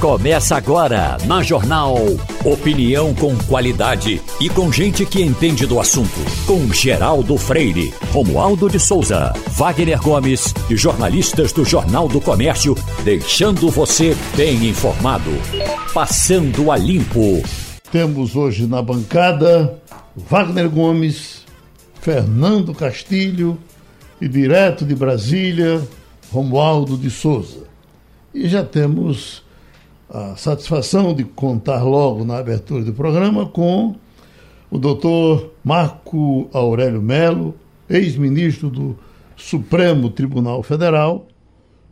Começa agora na Jornal. Opinião com qualidade e com gente que entende do assunto. Com Geraldo Freire, Romualdo de Souza, Wagner Gomes e jornalistas do Jornal do Comércio, deixando você bem informado. Passando a limpo. Temos hoje na bancada Wagner Gomes, Fernando Castilho e direto de Brasília, Romualdo de Souza. E já temos a satisfação de contar logo na abertura do programa com o doutor Marco Aurélio Melo, ex-ministro do Supremo Tribunal Federal,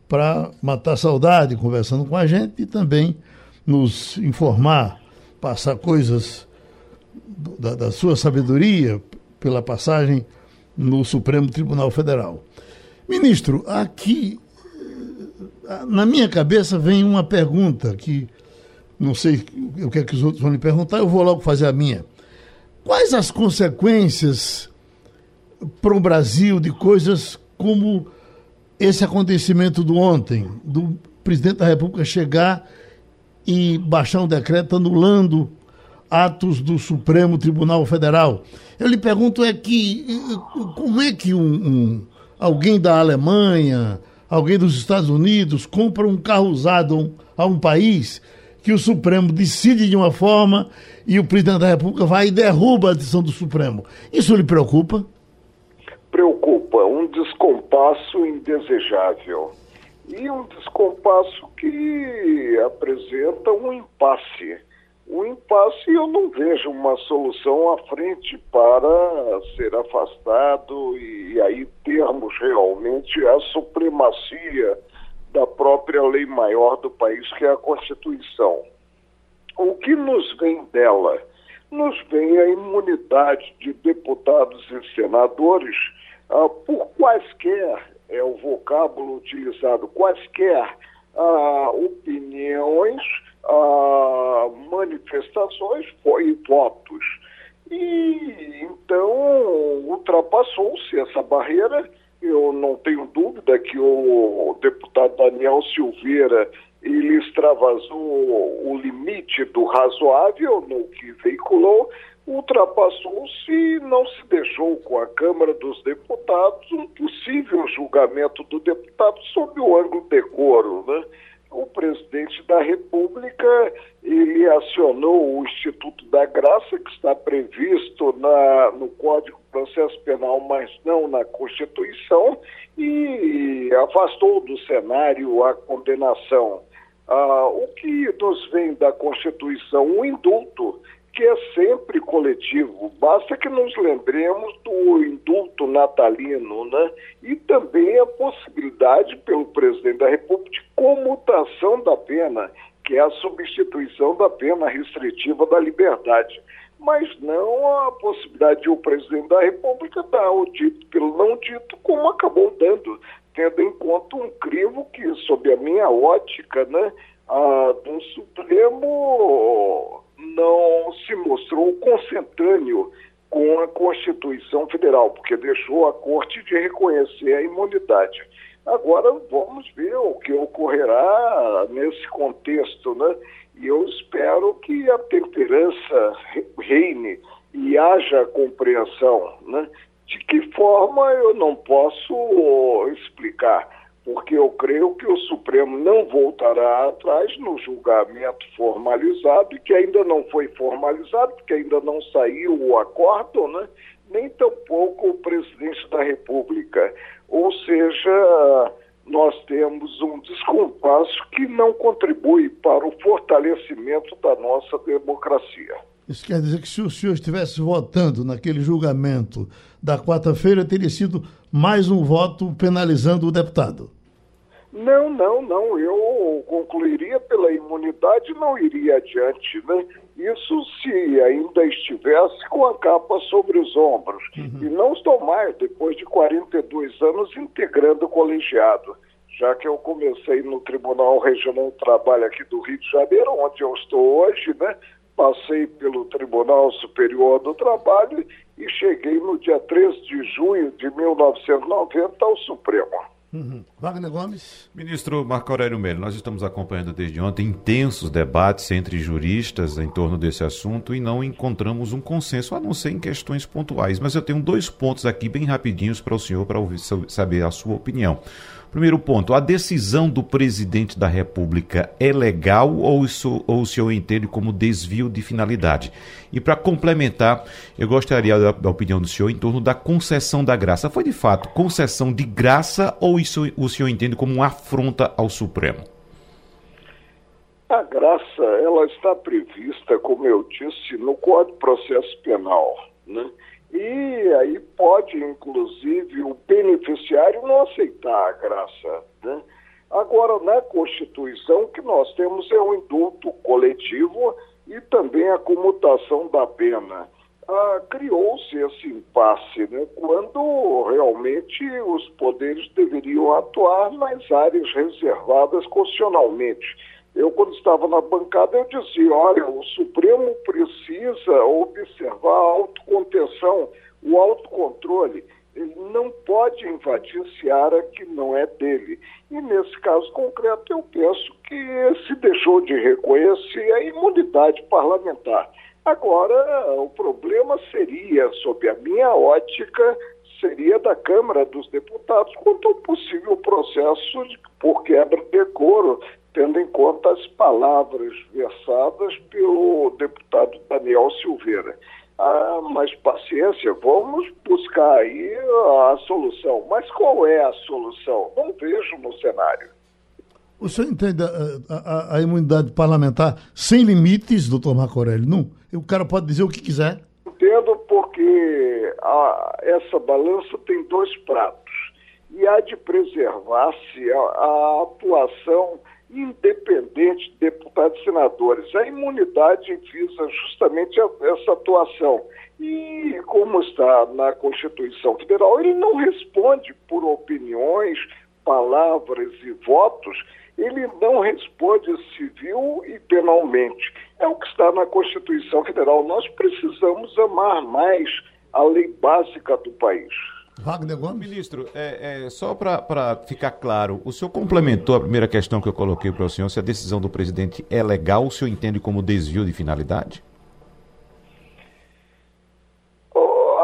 para matar saudade conversando com a gente e também nos informar, passar coisas da, da sua sabedoria pela passagem no Supremo Tribunal Federal. Ministro, aqui na minha cabeça vem uma pergunta que não sei o que é que os outros vão lhe perguntar, eu vou logo fazer a minha. Quais as consequências para o Brasil de coisas como esse acontecimento do ontem, do presidente da República chegar e baixar um decreto anulando atos do Supremo Tribunal Federal? Eu lhe pergunto é que como é que um, um alguém da Alemanha, alguém dos Estados Unidos compra um carro usado a um país que o Supremo decide de uma forma e o presidente da República vai e derruba a decisão do Supremo. Isso lhe preocupa? Preocupa. Um descompasso indesejável. E um descompasso que apresenta um impasse o impasse eu não vejo uma solução à frente para ser afastado e aí termos realmente a supremacia da própria lei maior do país, que é a Constituição. O que nos vem dela? Nos vem a imunidade de deputados e senadores ah, por quaisquer, é o vocábulo utilizado, quaisquer ah, opiniões a manifestações foi votos. E então ultrapassou-se essa barreira. Eu não tenho dúvida que o deputado Daniel Silveira ele extravasou o limite do razoável no que veiculou, ultrapassou-se e não se deixou com a Câmara dos Deputados um possível julgamento do deputado sob o ângulo decoro, né? O presidente da República ele acionou o Instituto da Graça, que está previsto na, no Código de Processo Penal, mas não na Constituição, e afastou do cenário a condenação. Ah, o que nos vem da Constituição? O indulto que é sempre coletivo. Basta que nos lembremos do indulto natalino, né? E também a possibilidade pelo presidente da República de comutação da pena, que é a substituição da pena restritiva da liberdade. Mas não a possibilidade de o presidente da República dar o dito pelo não dito, como acabou dando, tendo em conta um crivo que, sob a minha ótica, né, a, do Supremo se mostrou consentâneo com a Constituição Federal, porque deixou a Corte de reconhecer a imunidade. Agora vamos ver o que ocorrerá nesse contexto, né? E eu espero que a temperança reine e haja compreensão, né? De que forma eu não posso explicar porque eu creio que o Supremo não voltará atrás no julgamento formalizado, e que ainda não foi formalizado, porque ainda não saiu o acordo, né? nem tampouco o presidente da República. Ou seja, nós temos um descompasso que não contribui para o fortalecimento da nossa democracia. Isso quer dizer que se o senhor estivesse votando naquele julgamento da quarta-feira, teria sido mais um voto penalizando o deputado? Não, não, não. Eu concluiria pela imunidade não iria adiante, né? Isso se ainda estivesse com a capa sobre os ombros. Uhum. E não estou mais, depois de 42 anos, integrando o colegiado. Já que eu comecei no Tribunal Regional do Trabalho aqui do Rio de Janeiro, onde eu estou hoje, né? Passei pelo Tribunal Superior do Trabalho e cheguei no dia 3 de junho de 1990 ao Supremo. Uhum. Wagner Gomes. Ministro Marco Aurélio Melo, nós estamos acompanhando desde ontem intensos debates entre juristas em torno desse assunto e não encontramos um consenso, a não ser em questões pontuais. Mas eu tenho dois pontos aqui bem rapidinhos para o senhor, para saber a sua opinião. Primeiro ponto, a decisão do presidente da República é legal ou, isso, ou o senhor entende como desvio de finalidade? E para complementar, eu gostaria da, da, opinião do senhor em torno da concessão da graça. Foi de fato concessão de graça ou isso o senhor entende como uma afronta ao Supremo? A graça, ela está prevista, como eu disse, no Código de Processo Penal, né? E aí pode, inclusive, o beneficiário não aceitar a graça. Né? Agora, na Constituição, o que nós temos é o um indulto coletivo e também a comutação da pena. Ah, Criou-se esse impasse né? quando realmente os poderes deveriam atuar nas áreas reservadas constitucionalmente. Eu, quando estava na bancada, eu dizia, olha, o Supremo precisa observar a autocontenção, o autocontrole. Ele não pode invadir seara que não é dele. E nesse caso concreto, eu penso que se deixou de reconhecer a imunidade parlamentar. Agora, o problema seria, sob a minha ótica, seria da Câmara dos Deputados quanto ao possível processo de, por quebra de decoro tendo em conta as palavras versadas pelo deputado Daniel Silveira. Ah, mas paciência, vamos buscar aí a solução. Mas qual é a solução? Não vejo no cenário. O senhor entende a, a, a imunidade parlamentar sem limites, doutor Marco Aurélio? Não? O cara pode dizer o que quiser? Entendo porque a, essa balança tem dois pratos. E há de preservar-se a, a atuação independente de deputados e senadores. A imunidade visa justamente essa atuação. E, como está na Constituição Federal, ele não responde por opiniões, palavras e votos, ele não responde civil e penalmente. É o que está na Constituição Federal. Nós precisamos amar mais a lei básica do país. Wagner Gomes. Ministro, é, é só para ficar claro, o senhor complementou a primeira questão que eu coloquei para o senhor, se a decisão do presidente é legal, o senhor entende como desvio de finalidade?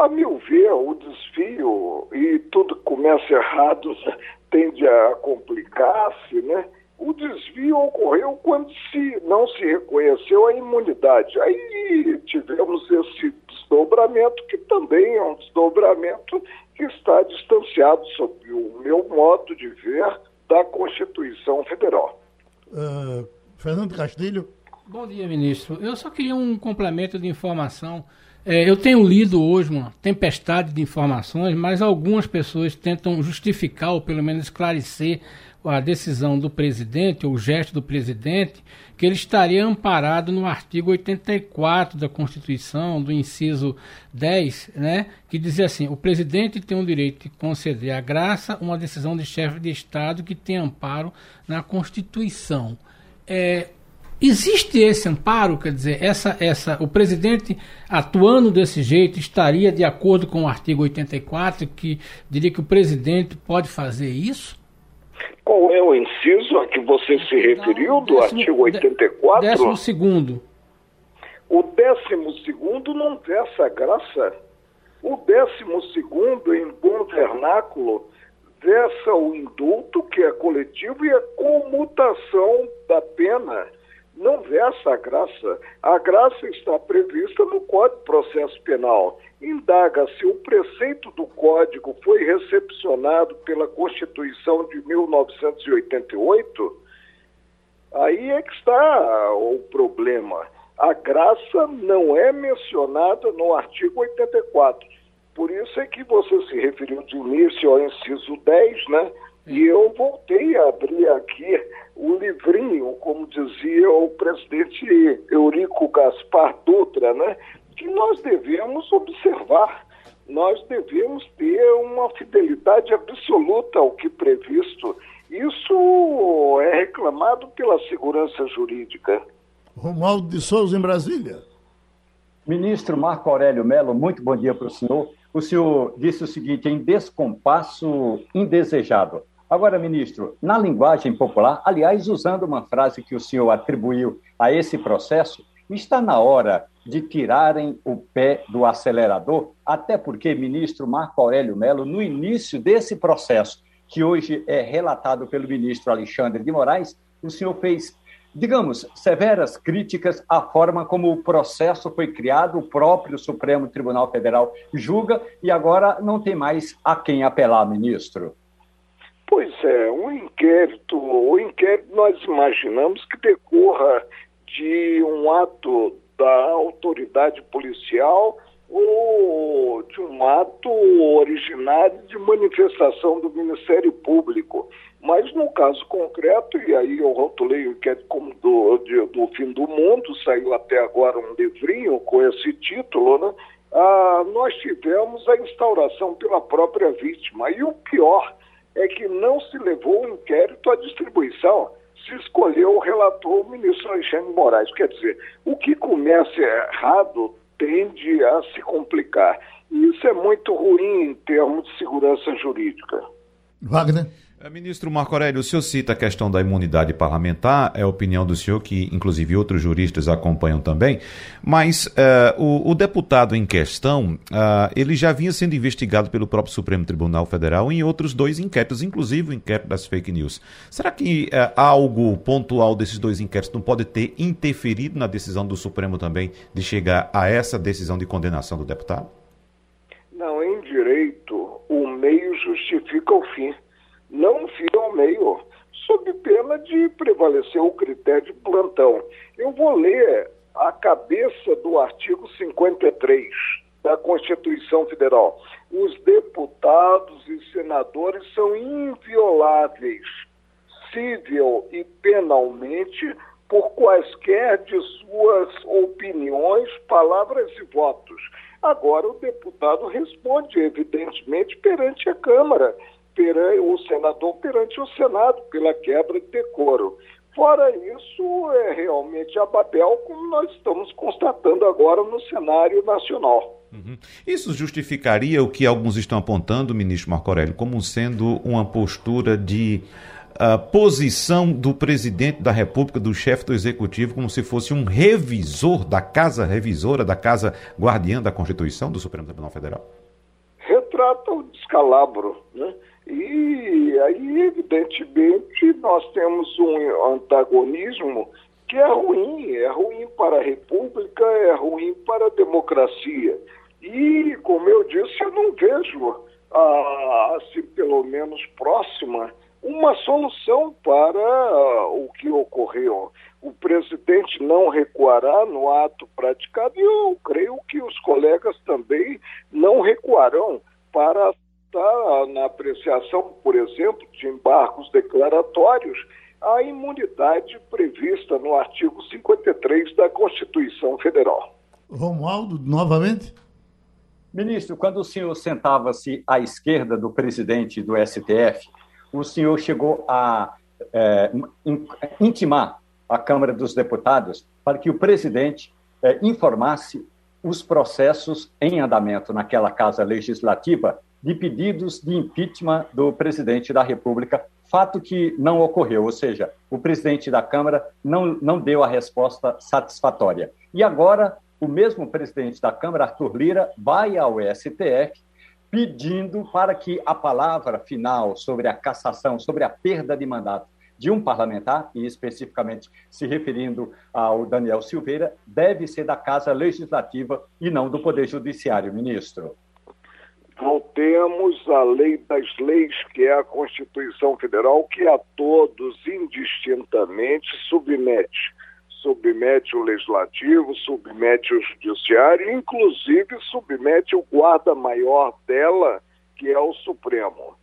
a meu ver, o desvio e tudo que começa errado tende a complicar-se, né? O desvio ocorreu quando se não se reconheceu a imunidade. Aí tivemos esse desdobramento, que também é um desdobramento está distanciado, sob o meu modo de ver, da Constituição Federal. Uh, Fernando Castilho. Bom dia, ministro. Eu só queria um complemento de informação. É, eu tenho lido hoje uma tempestade de informações, mas algumas pessoas tentam justificar ou pelo menos esclarecer a decisão do presidente, ou o gesto do presidente, que ele estaria amparado no artigo 84 da Constituição, do inciso 10, né, que dizia assim: o presidente tem o direito de conceder à graça uma decisão de chefe de Estado que tem amparo na Constituição. É, existe esse amparo, quer dizer, essa, essa, o presidente atuando desse jeito estaria de acordo com o artigo 84, que diria que o presidente pode fazer isso? Qual é o inciso a que você se referiu do décimo, artigo 84? Décimo segundo. O décimo segundo não versa graça. O décimo segundo, em bom vernáculo, versa o indulto, que é coletivo, e a comutação da pena não versa a graça. A graça está prevista no Código de Processo Penal. Indaga se o preceito do Código foi recepcionado pela Constituição de 1988. Aí é que está o problema. A graça não é mencionada no artigo 84. Por isso é que você se referiu de início ao inciso 10, né? E eu voltei a abrir aqui o livrinho, como dizia o presidente Eurico Gaspar Dutra, né? que nós devemos observar. Nós devemos ter uma fidelidade absoluta ao que previsto. Isso é reclamado pela segurança jurídica. Romualdo de Souza, em Brasília. Ministro Marco Aurélio Melo, muito bom dia para o senhor. O senhor disse o seguinte: em descompasso indesejado. Agora, ministro, na linguagem popular, aliás, usando uma frase que o senhor atribuiu a esse processo, está na hora de tirarem o pé do acelerador, até porque, ministro Marco Aurélio Melo, no início desse processo, que hoje é relatado pelo ministro Alexandre de Moraes, o senhor fez, digamos, severas críticas à forma como o processo foi criado, o próprio Supremo Tribunal Federal julga e agora não tem mais a quem apelar, ministro. Pois é, um inquérito, o inquérito nós imaginamos que decorra de um ato da autoridade policial ou de um ato originário de manifestação do Ministério Público. Mas no caso concreto, e aí eu rotulei o inquérito como do, de, do fim do mundo, saiu até agora um livrinho com esse título, né? Ah, nós tivemos a instauração pela própria vítima. E o pior é que não se levou o inquérito à distribuição, se escolheu o relator, o ministro Alexandre Moraes. Quer dizer, o que começa errado tende a se complicar. E isso é muito ruim em termos de segurança jurídica. Wagner? É, ministro Marco Aurélio, o senhor cita a questão da imunidade parlamentar, é a opinião do senhor, que inclusive outros juristas acompanham também, mas uh, o, o, deputado em questão, uh, ele já vinha sendo investigado pelo próprio Supremo Tribunal Federal em outros dois inquéritos, inclusive o inquérito das fake news. Será que uh, algo pontual desses dois inquéritos não pode ter interferido na decisão do Supremo também de chegar a essa decisão de condenação do deputado? Não, em direito, o meio justifica o fim não vira ao meio, sob pena de prevalecer o critério de plantão. Eu vou ler a cabeça do artigo 53 da Constituição Federal. Os deputados e senadores são invioláveis, civil e penalmente, por quaisquer de suas opiniões, palavras e votos. Agora, o deputado responde, evidentemente, perante a Câmara perante o senador perante o Senado pela quebra de decoro. Fora isso, é realmente a Babel, como nós estamos constatando agora no cenário nacional. Uhum. Isso justificaria o que alguns estão apontando, ministro Marco Aurélio, como sendo uma postura de uh, posição do presidente da República, do chefe do executivo, como se fosse um revisor da casa revisora, da casa guardiã da Constituição do Supremo Tribunal Federal? Retrata o descalabro, né? E aí, evidentemente, nós temos um antagonismo que é ruim, é ruim para a República, é ruim para a democracia. E, como eu disse, eu não vejo, ah, assim, pelo menos próxima, uma solução para o que ocorreu. O presidente não recuará no ato praticado e eu creio que os colegas também não recuarão para está na apreciação, por exemplo, de embargos declaratórios, a imunidade prevista no artigo 53 da Constituição Federal. Romualdo, novamente? Ministro, quando o senhor sentava-se à esquerda do presidente do STF, o senhor chegou a é, intimar a Câmara dos Deputados para que o presidente é, informasse os processos em andamento naquela casa legislativa de pedidos de impeachment do presidente da República, fato que não ocorreu, ou seja, o presidente da Câmara não, não deu a resposta satisfatória. E agora, o mesmo presidente da Câmara, Arthur Lira, vai ao STF pedindo para que a palavra final sobre a cassação, sobre a perda de mandato de um parlamentar, e especificamente se referindo ao Daniel Silveira, deve ser da Casa Legislativa e não do Poder Judiciário, ministro voltemos à lei das leis, que é a Constituição Federal, que a todos indistintamente submete. Submete o legislativo, submete o judiciário, inclusive submete o guarda-maior dela, que é o Supremo.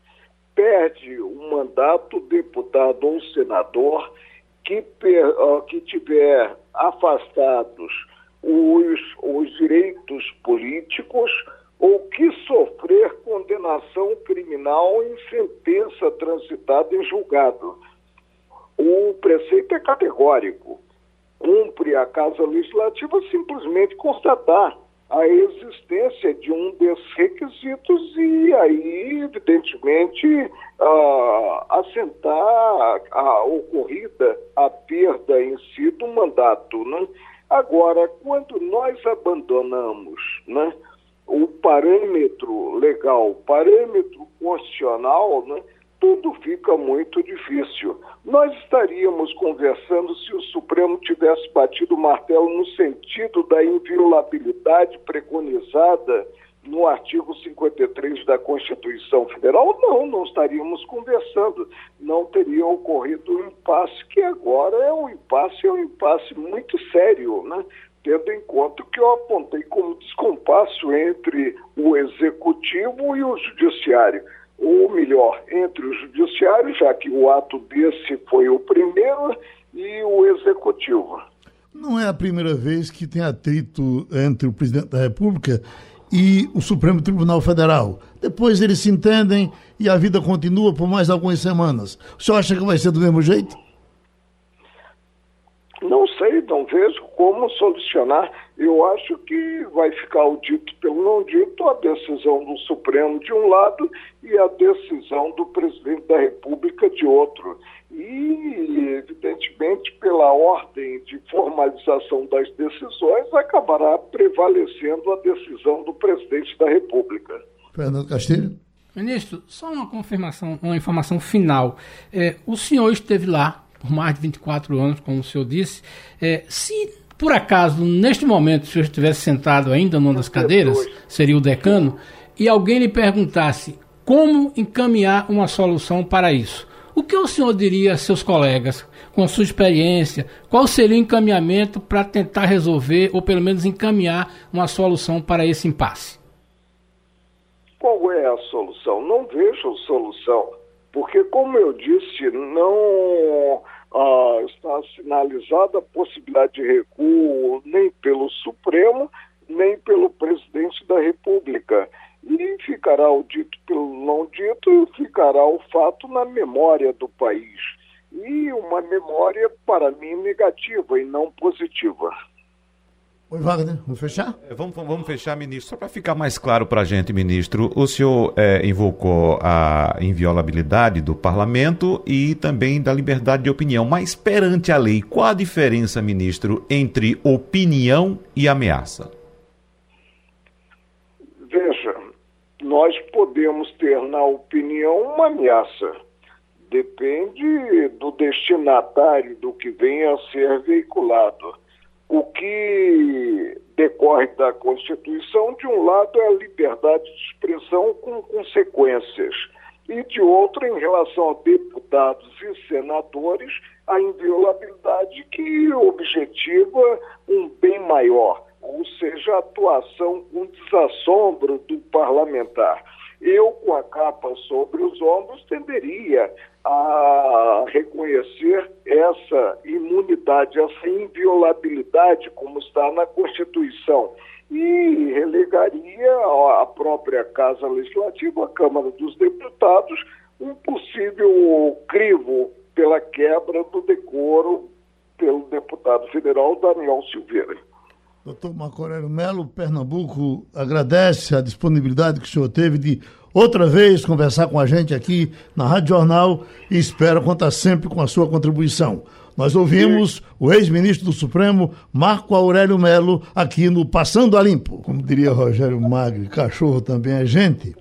Perde o mandato deputado ou senador que, que tiver afastados os, os direitos políticos ou que sofrer condenação criminal em sentença transitada em julgado. O preceito é categórico. Cumpre a Casa Legislativa simplesmente constatar a existência de um desses requisitos e aí, evidentemente, uh, assentar a ocorrida, a perda em si do mandato. Né? Agora, quando nós abandonamos né, o parâmetro legal, o parâmetro constitucional, né, tudo fica muito difícil. Nós estaríamos conversando se o Supremo tivesse batido o martelo no sentido da inviolabilidade preconizada no artigo 53 da Constituição Federal? Não, não estaríamos conversando. Não teria ocorrido o um impasse que agora é um impasse, é um impasse muito sério, né? Tendo em conta que eu apontei como descompasso entre o executivo e o judiciário ou melhor, entre o judiciário, já que o ato desse foi o primeiro, e o executivo. Não é a primeira vez que tem atrito entre o presidente da República e o Supremo Tribunal Federal. Depois eles se entendem e a vida continua por mais algumas semanas. O senhor acha que vai ser do mesmo jeito? Não sei, não vejo como solucionar. Eu acho que vai ficar o dito pelo não dito a decisão do Supremo de um lado e a decisão do presidente da República de outro. E, evidentemente, pela ordem de formalização das decisões, acabará prevalecendo a decisão do presidente da República. Fernando Castilho. Ministro, só uma confirmação, uma informação final. É, o senhor esteve lá por mais de 24 anos, como o senhor disse. É, se por acaso, neste momento, o senhor estivesse sentado ainda numa das cadeiras, seria o decano, e alguém lhe perguntasse como encaminhar uma solução para isso, o que o senhor diria a seus colegas, com a sua experiência, qual seria o encaminhamento para tentar resolver, ou pelo menos encaminhar uma solução para esse impasse? Qual é a solução? Não vejo solução, porque, como eu disse, não ah, está sinalizada a possibilidade de recuo nem pelo Supremo, nem pelo presidente da República. E ficará o dito pelo não dito, ficará o fato na memória do país. E uma memória, para mim, negativa e não positiva. Oi, Wagner, vamos fechar? É, vamos, vamos fechar, ministro. Só para ficar mais claro para a gente, ministro, o senhor é, invocou a inviolabilidade do parlamento e também da liberdade de opinião. Mas perante a lei, qual a diferença, ministro, entre opinião e ameaça? Veja, nós podemos ter na opinião uma ameaça. Depende do destinatário do que venha a ser veiculado o que decorre da Constituição, de um lado, é a liberdade de expressão com consequências, e de outro, em relação a deputados e senadores, a inviolabilidade que objetiva um bem maior, ou seja, a atuação com desassombro do parlamentar. Eu, com a capa sobre os ombros, tenderia a reconhecer essa imunidade, essa inviolabilidade, como está na Constituição, e relegaria à própria Casa Legislativa, a Câmara dos Deputados, um possível crivo pela quebra do decoro pelo deputado federal Daniel Silveira. Doutor Marco Aurélio Melo, Pernambuco, agradece a disponibilidade que o senhor teve de outra vez conversar com a gente aqui na Rádio Jornal e espero contar sempre com a sua contribuição. Nós ouvimos o ex-ministro do Supremo, Marco Aurélio Melo, aqui no Passando a Limpo. Como diria Rogério Magri, cachorro também é gente.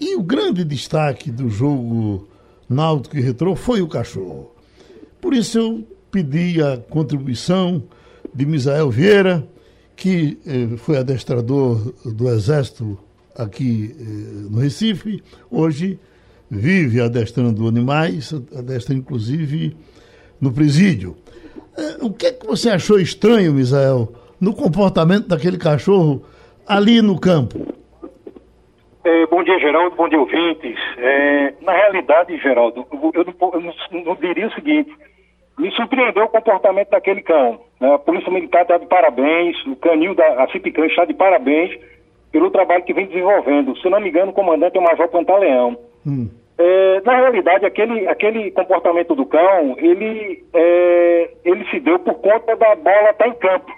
E o grande destaque do jogo Náutico e Retrô foi o cachorro. Por isso eu pedi a contribuição de Misael Vieira, que eh, foi adestrador do Exército aqui eh, no Recife, hoje vive adestrando animais, adestra inclusive no presídio. Eh, o que, é que você achou estranho, Misael, no comportamento daquele cachorro ali no campo? É, bom dia, Geraldo. Bom dia, ouvintes. É, na realidade, Geraldo, eu, não, eu não, não diria o seguinte: me surpreendeu o comportamento daquele cão. Né? A Polícia Militar está de parabéns, o canil da a está de parabéns pelo trabalho que vem desenvolvendo. Se não me engano, o comandante é o Major Pantaleão. Hum. É, na realidade, aquele, aquele comportamento do cão, ele, é, ele se deu por conta da bola estar tá em campo,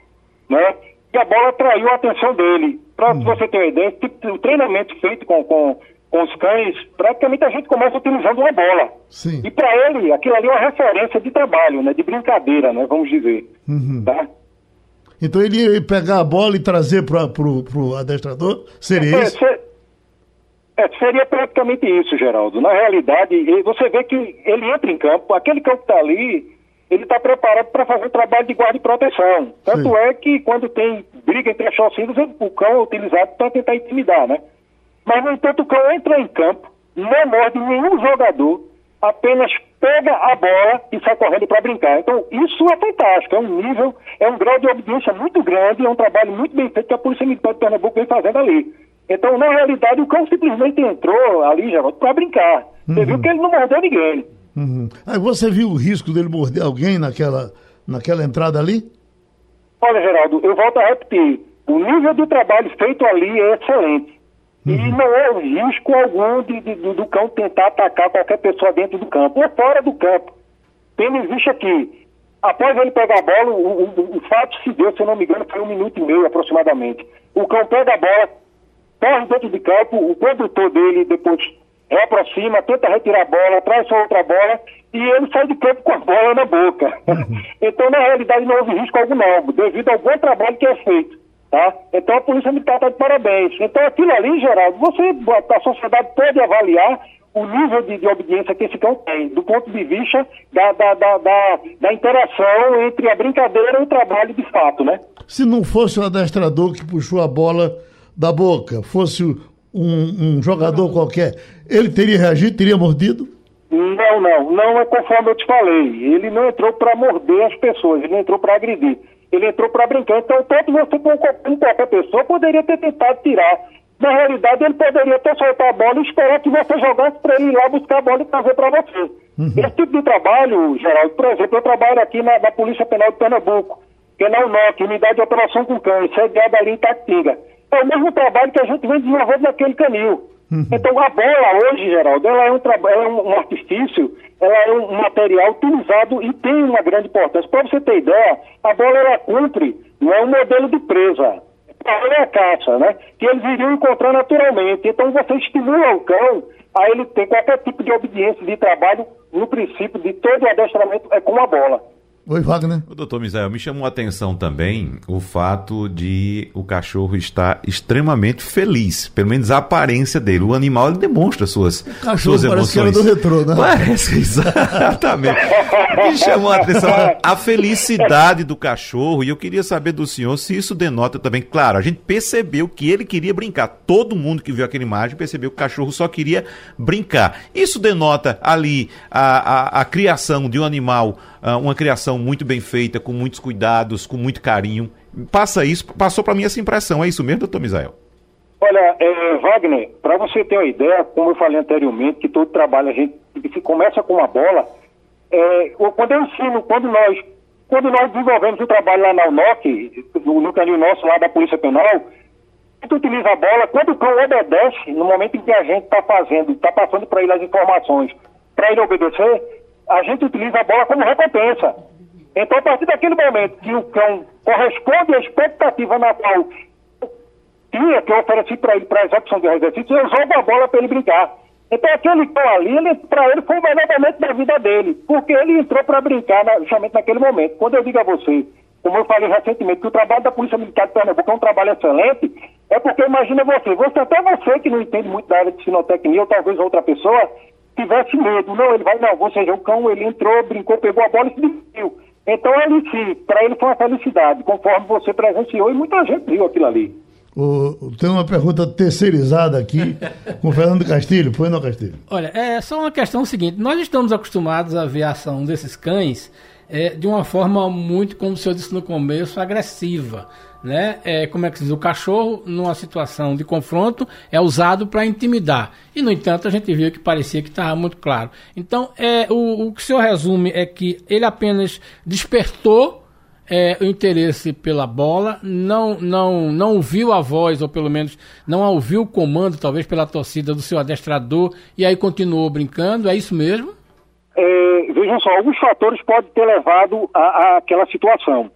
né? E a bola atraiu a atenção dele. Para hum. você ter uma ideia, tipo, o treinamento feito com, com, com os cães, praticamente a gente começa utilizando uma bola. Sim. E para ele, aquilo ali é uma referência de trabalho, né? De brincadeira, né? Vamos dizer. Uhum. Tá? Então ele ia pegar a bola e trazer para o adestrador? Seria é, isso? Ser, é, seria praticamente isso, Geraldo. Na realidade, você vê que ele entra em campo, aquele campo que está ali, ele está preparado para fazer um trabalho de guarda e proteção. Tanto Sim. é que quando tem briga entre as torcidas, o cão é utilizado para tentar intimidar, né? Mas, no entanto, o cão entra em campo, não morde nenhum jogador, apenas pega a bola e sai correndo para brincar. Então, isso é fantástico, é um nível, é um grau de obediência muito grande, é um trabalho muito bem feito que a Polícia Militar de Pernambuco vem fazendo ali. Então, na realidade, o cão simplesmente entrou ali, Geraldo, para brincar. Você uhum. viu que ele não mordeu ninguém. Uhum. Aí você viu o risco dele morder alguém naquela, naquela entrada ali? Olha, Geraldo, eu volto a repetir. O nível de trabalho feito ali é excelente. Uhum. E não houve risco algum de, de, do cão tentar atacar qualquer pessoa dentro do campo ou fora do campo. Tendo em vista que, após ele pegar a bola, o, o, o, fato se deu, se eu não me engano, foi um minuto e meio aproximadamente. O cão pega a bola, corre dentro de campo, o condutor dele depois reaproxima, tenta retirar a bola, traz sua outra bola e ele sai de campo com a bola na boca. Uhum. então, na realidade, não houve risco algum não, devido ao bom trabalho que é feito. Tá? Então a Polícia Militar está de parabéns. Então aquilo ali, Geraldo, você, a sociedade pode avaliar o nível de, de, obediência que esse cão tem, do ponto de vista da, da, da, da, da interação entre a brincadeira e o trabalho de fato, né? Se não fosse o adestrador que puxou a bola da boca, fosse um, um jogador qualquer, ele teria reagido, teria mordido? Não, não, não é conforme eu te falei. Ele não entrou para morder as pessoas, ele entrou para agredir ele entrou para brincar. Então, tanto você como qualquer pessoa poderia ter tentado tirar. Na realidade, ele poderia ter soltado a bola e esperar que você jogasse para ele ir lá buscar a bola e trazer para você. Uhum. Esse tipo de trabalho, Geraldo, por exemplo, eu trabalho aqui na, na Polícia Penal de Pernambuco, que é na UNOC, Unidade de Operação com Cães, sediada ali em Tatinga. É o mesmo trabalho que a gente vem desenvolvendo naquele canil. Uhum. Então a bola hoje, Geraldo, ela é um, é um, artifício, ela é um material utilizado e tem uma grande importância. Para você ter ideia, a bola ela cumpre, não é um modelo de presa. Ela é a caça, né? Que eles iriam encontrar naturalmente. Então você estimula o cão a ele ter qualquer tipo de obediência de trabalho, no princípio de todo o adestramento é com a bola. Oi, Wagner. O doutor Misael, me chamou a atenção também o fato de o cachorro estar extremamente feliz, pelo menos a aparência dele. O animal ele demonstra suas, suas emoções. Parece que era do retrô, né? Parece, exatamente. me chamou a atenção a felicidade do cachorro e eu queria saber do senhor se isso denota também. Claro, a gente percebeu que ele queria brincar. Todo mundo que viu aquela imagem percebeu que o cachorro só queria brincar. Isso denota ali a, a, a criação de um animal uma criação muito bem feita, com muitos cuidados, com muito carinho. Passa isso, passou para mim essa impressão. É isso mesmo, doutor Misael? Olha, é, Wagner, para você ter uma ideia, como eu falei anteriormente, que todo trabalho a gente começa com uma bola, é, quando eu ensino, quando nós, quando nós desenvolvemos o trabalho lá na UNOC, no, no nosso lá da Polícia Penal, gente utiliza a bola, quando o cão obedece, no momento em que a gente está fazendo, está passando para ele as informações, para ele obedecer, a gente utiliza a bola como recompensa. Então, a partir daquele momento que o cão corresponde à expectativa na qual tinha que eu ofereci para ele para a execução do exercício, eu jogo a bola para ele brincar. Então, aquele cão ali, para ele foi o melhor momento da vida dele, porque ele entrou para brincar na, justamente naquele momento. Quando eu digo a você, como eu falei recentemente, que o trabalho da Polícia Militar de Pernambuco é um trabalho excelente, é porque imagina você, você até você que não entende muito da área de sinotecnia, ou talvez outra pessoa, tivesse medo. Não, ele vai, não, ou seja, o cão ele entrou, brincou, pegou a bola e se divertiu. Então ele sim, para ele foi uma felicidade, conforme você presenciou e muita gente viu aquilo ali. O, tem uma pergunta terceirizada aqui com o Fernando Castilho. Foi não, Castilho? Olha, é só uma questão seguinte: nós estamos acostumados a ver a ação desses cães é, de uma forma muito, como o senhor disse no começo, agressiva né? É, como é que se diz? O cachorro, numa situação de confronto, é usado para intimidar. E, no entanto, a gente viu que parecia que estava muito claro. Então, é, o, o que o senhor resume é que ele apenas despertou é, o interesse pela bola, não, não, não ouviu a voz, ou pelo menos não ouviu o comando, talvez pela torcida do seu adestrador, e aí continuou brincando. É isso mesmo? É, vejam só, alguns fatores podem ter levado àquela situação.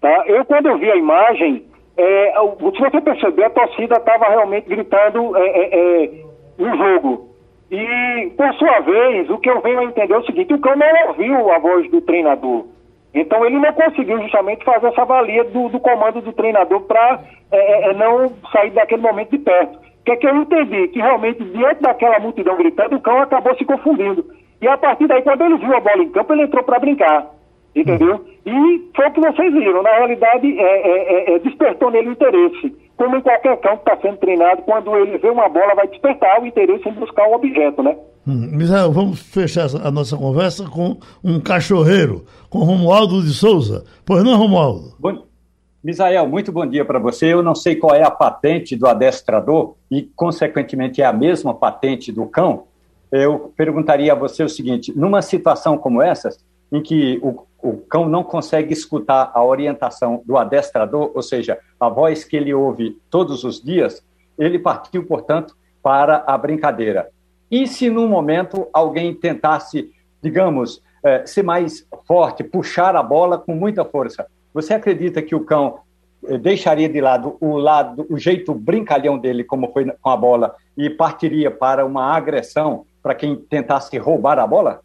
Tá? Eu, quando eu vi a imagem, é, se você perceber, a torcida estava realmente gritando é, é, é, no jogo. E, por sua vez, o que eu venho a entender é o seguinte: o Cão não ouviu a voz do treinador. Então, ele não conseguiu justamente fazer essa valia do, do comando do treinador para é, é, não sair daquele momento de perto. Que é que eu entendi? Que realmente, diante daquela multidão gritando, o Cão acabou se confundindo. E a partir daí, quando ele viu a bola em campo, ele entrou para brincar. Entendeu? E foi o que vocês viram. Na realidade, é, é, é, é despertou nele o interesse. Como em qualquer cão que está sendo treinado, quando ele vê uma bola, vai despertar o interesse em buscar o um objeto, né? Hum, Misael, vamos fechar a nossa conversa com um cachorreiro, com Romualdo de Souza. Pois não, Romualdo? Bom, Misael, muito bom dia para você. Eu não sei qual é a patente do adestrador e, consequentemente, é a mesma patente do cão. Eu perguntaria a você o seguinte: numa situação como essa, em que o, o cão não consegue escutar a orientação do adestrador, ou seja, a voz que ele ouve todos os dias, ele partiu, portanto, para a brincadeira. E se num momento alguém tentasse, digamos, eh, ser mais forte, puxar a bola com muita força, você acredita que o cão eh, deixaria de lado o lado, o jeito brincalhão dele, como foi com a bola, e partiria para uma agressão para quem tentasse roubar a bola?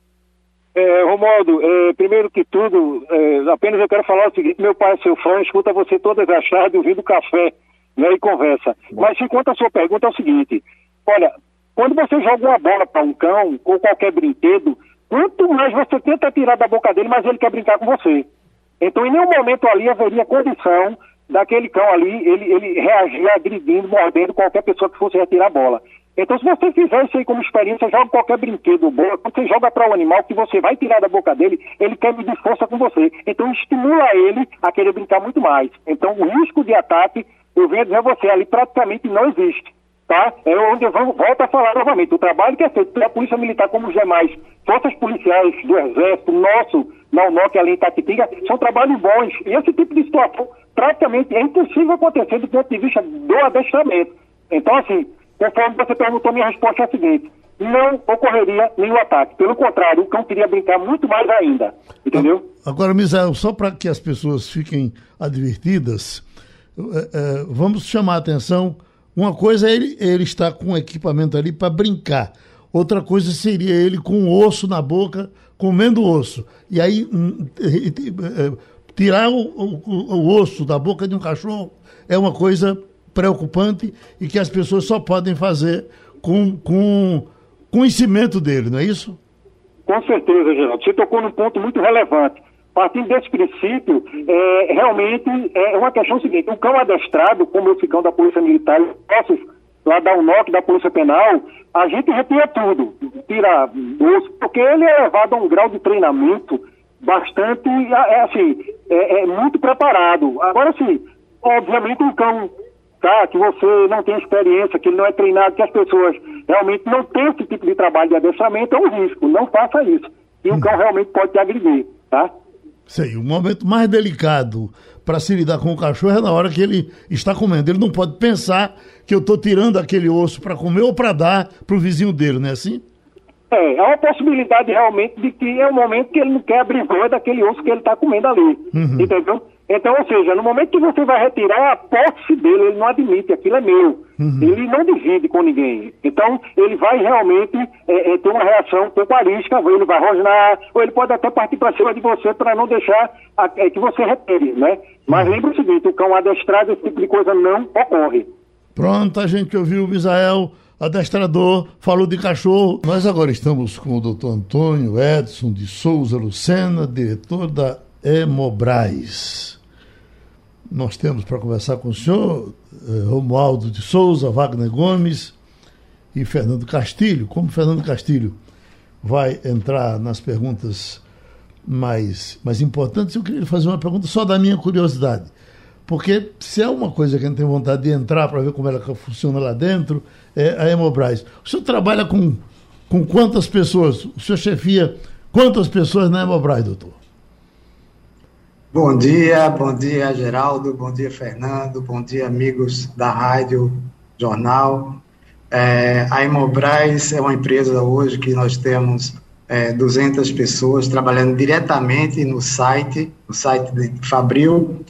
É, é, primeiro que tudo, é, apenas eu quero falar o seguinte: meu pai é seu fã, escuta você todas as tardes ouvindo café né, e conversa. Mas enquanto a sua pergunta é o seguinte: olha, quando você joga uma bola para um cão ou qualquer brinquedo, quanto mais você tenta tirar da boca dele, mais ele quer brincar com você. Então, em nenhum momento ali haveria condição daquele cão ali, ele, ele reagir agredindo, mordendo qualquer pessoa que fosse retirar a bola. Então, se você fizer isso aí como experiência, joga qualquer brinquedo bom, você joga para o animal que você vai tirar da boca dele, ele quer medir força com você. Então, estimula ele a querer brincar muito mais. Então, o risco de ataque, eu venho dizer a você, ali praticamente não existe. Tá? É onde eu volto a falar novamente. O trabalho que é feito pela Polícia Militar, como os demais forças policiais do Exército, nosso, na UNOC, ali em Tatitinga, são trabalhos bons. E esse tipo de situação praticamente é impossível acontecer do ponto de vista do adestramento. Então, assim, Conforme você perguntou, minha resposta é a seguinte: não ocorreria nenhum ataque. Pelo contrário, o cão queria brincar muito mais ainda. Entendeu? Agora, Misael, só para que as pessoas fiquem advertidas, é, é, vamos chamar a atenção. Uma coisa é ele, ele estar com o equipamento ali para brincar. Outra coisa seria ele com o osso na boca, comendo osso. E aí, hum, é, tirar o, o, o osso da boca de um cachorro é uma coisa preocupante e que as pessoas só podem fazer com, com conhecimento dele, não é isso? Com certeza, Geraldo. Você tocou num ponto muito relevante. Partindo desse princípio, é, realmente é uma questão seguinte: o cão adestrado, como esse cão da Polícia Militar, nossos lá da UNOC, da Polícia Penal, a gente retira tudo, tira osso, porque ele é levado a um grau de treinamento bastante, é, assim, é, é muito preparado. Agora, sim, obviamente um cão tá, que você não tem experiência, que ele não é treinado, que as pessoas realmente não têm esse tipo de trabalho de adestramento, é um risco. Não faça isso. E hum. o cão realmente pode te agredir, tá? Sei, o momento mais delicado para se lidar com o cachorro é na hora que ele está comendo. Ele não pode pensar que eu estou tirando aquele osso para comer ou para dar para o vizinho dele, não é assim? É, é uma possibilidade realmente de que é o momento que ele não quer abrir mão daquele osso que ele está comendo ali. Uhum. Entendeu? Então, ou seja, no momento que você vai retirar a posse dele, ele não admite, aquilo é meu. Uhum. Ele não divide com ninguém. Então, ele vai realmente é, é, ter uma reação pouco arisca, ou ele vai rosnar, ou ele pode até partir para cima de você para não deixar a, é, que você retire, né? Mas uhum. lembre o seguinte, o cão adestrado, esse tipo de coisa não ocorre. Pronto, a gente ouviu o Misael, adestrador, falou de cachorro. Nós agora estamos com o doutor Antônio Edson de Souza Lucena, diretor da Hemobras nós temos para conversar com o senhor eh, Romualdo de Souza, Wagner Gomes e Fernando Castilho. Como Fernando Castilho vai entrar nas perguntas mais, mais importantes, eu queria fazer uma pergunta só da minha curiosidade. Porque se é uma coisa que a gente tem vontade de entrar para ver como ela funciona lá dentro, é a Hemobras. O senhor trabalha com, com quantas pessoas? O senhor chefia quantas pessoas na Hemobras, doutor? Bom dia, bom dia Geraldo, bom dia Fernando, bom dia amigos da Rádio Jornal. É, a Imobras é uma empresa hoje que nós temos é, 200 pessoas trabalhando diretamente no site, no site de Fabril,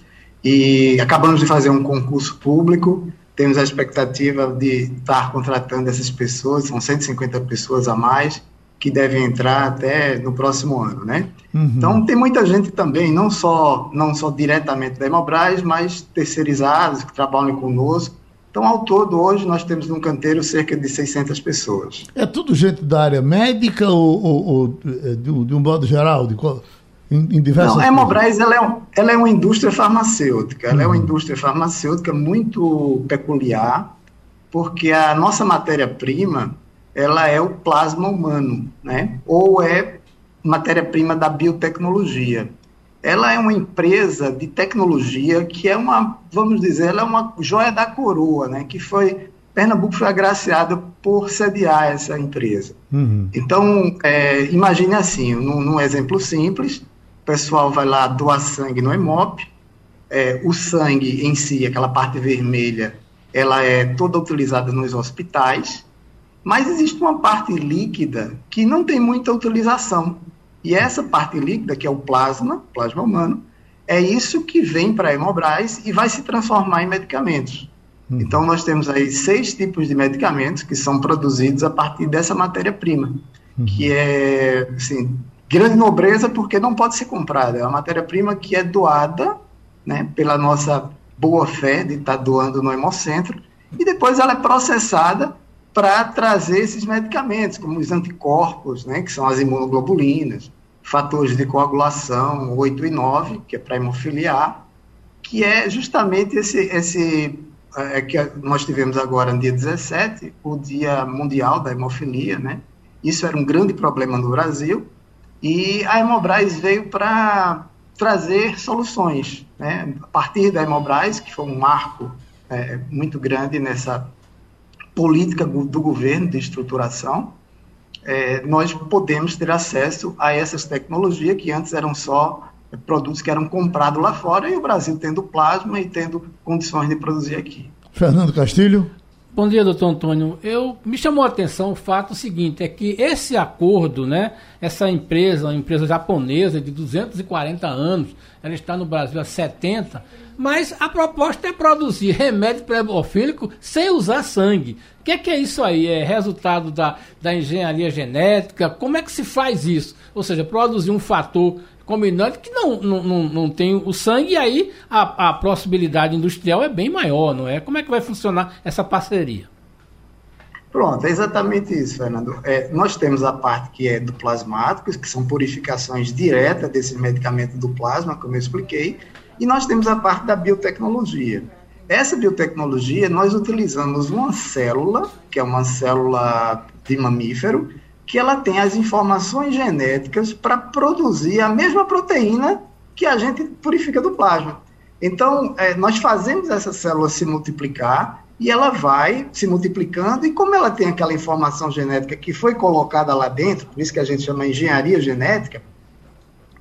E acabamos de fazer um concurso público, temos a expectativa de estar contratando essas pessoas, são 150 pessoas a mais, que devem entrar até no próximo ano, né? Uhum. Então tem muita gente também, não só não só diretamente da Hemobras, mas terceirizados que trabalham conosco. Então, ao todo, hoje nós temos no canteiro cerca de 600 pessoas. É tudo gente da área médica ou, ou, ou é, de, de, um modo geral? De qual, em, em diversas Não, a Hemobras ela é, um, ela é uma indústria farmacêutica. Ela uhum. é uma uhum. indústria farmacêutica muito peculiar, porque a nossa matéria-prima ela é o plasma humano, né? Ou é matéria-prima da biotecnologia. Ela é uma empresa de tecnologia que é uma, vamos dizer, ela é uma joia da coroa, né? Que foi Pernambuco foi agraciado por sediar essa empresa. Uhum. Então, é, imagine assim, num, num, exemplo simples, o pessoal vai lá doar sangue no EMOP, é, o sangue em si, aquela parte vermelha, ela é toda utilizada nos hospitais, mas existe uma parte líquida que não tem muita utilização. E essa parte líquida, que é o plasma, plasma humano, é isso que vem para a Hemobras e vai se transformar em medicamentos. Uhum. Então, nós temos aí seis tipos de medicamentos que são produzidos a partir dessa matéria-prima, uhum. que é, assim, grande nobreza porque não pode ser comprada. É uma matéria-prima que é doada né, pela nossa boa fé de estar tá doando no Hemocentro e depois ela é processada para trazer esses medicamentos, como os anticorpos, né, que são as imunoglobulinas, fatores de coagulação 8 e 9, que é para hemofilia A, que é justamente esse, esse é, que nós tivemos agora no dia 17, o Dia Mundial da Hemofilia, né? Isso era um grande problema no Brasil, e a Hemobras veio para trazer soluções, né? A partir da Hemobras, que foi um marco é, muito grande nessa política do governo de estruturação, é, nós podemos ter acesso a essas tecnologias que antes eram só produtos que eram comprados lá fora e o Brasil tendo plasma e tendo condições de produzir aqui. Fernando Castilho. Bom dia, doutor Antônio. Eu me chamou a atenção o fato seguinte, é que esse acordo, né, essa empresa, uma empresa japonesa de 240 anos, ela está no Brasil há 70, mas a proposta é produzir remédio pré-hemofílico sem usar sangue. O que é, que é isso aí? É resultado da, da engenharia genética? Como é que se faz isso? Ou seja, produzir um fator combinante que não, não, não, não tem o sangue e aí a, a possibilidade industrial é bem maior, não é? Como é que vai funcionar essa parceria? Pronto, é exatamente isso, Fernando. É, nós temos a parte que é do plasmático, que são purificações diretas desses medicamentos do plasma, como eu expliquei, e nós temos a parte da biotecnologia. Essa biotecnologia, nós utilizamos uma célula, que é uma célula de mamífero, que ela tem as informações genéticas para produzir a mesma proteína que a gente purifica do plasma. Então, é, nós fazemos essa célula se multiplicar e ela vai se multiplicando, e como ela tem aquela informação genética que foi colocada lá dentro, por isso que a gente chama engenharia genética,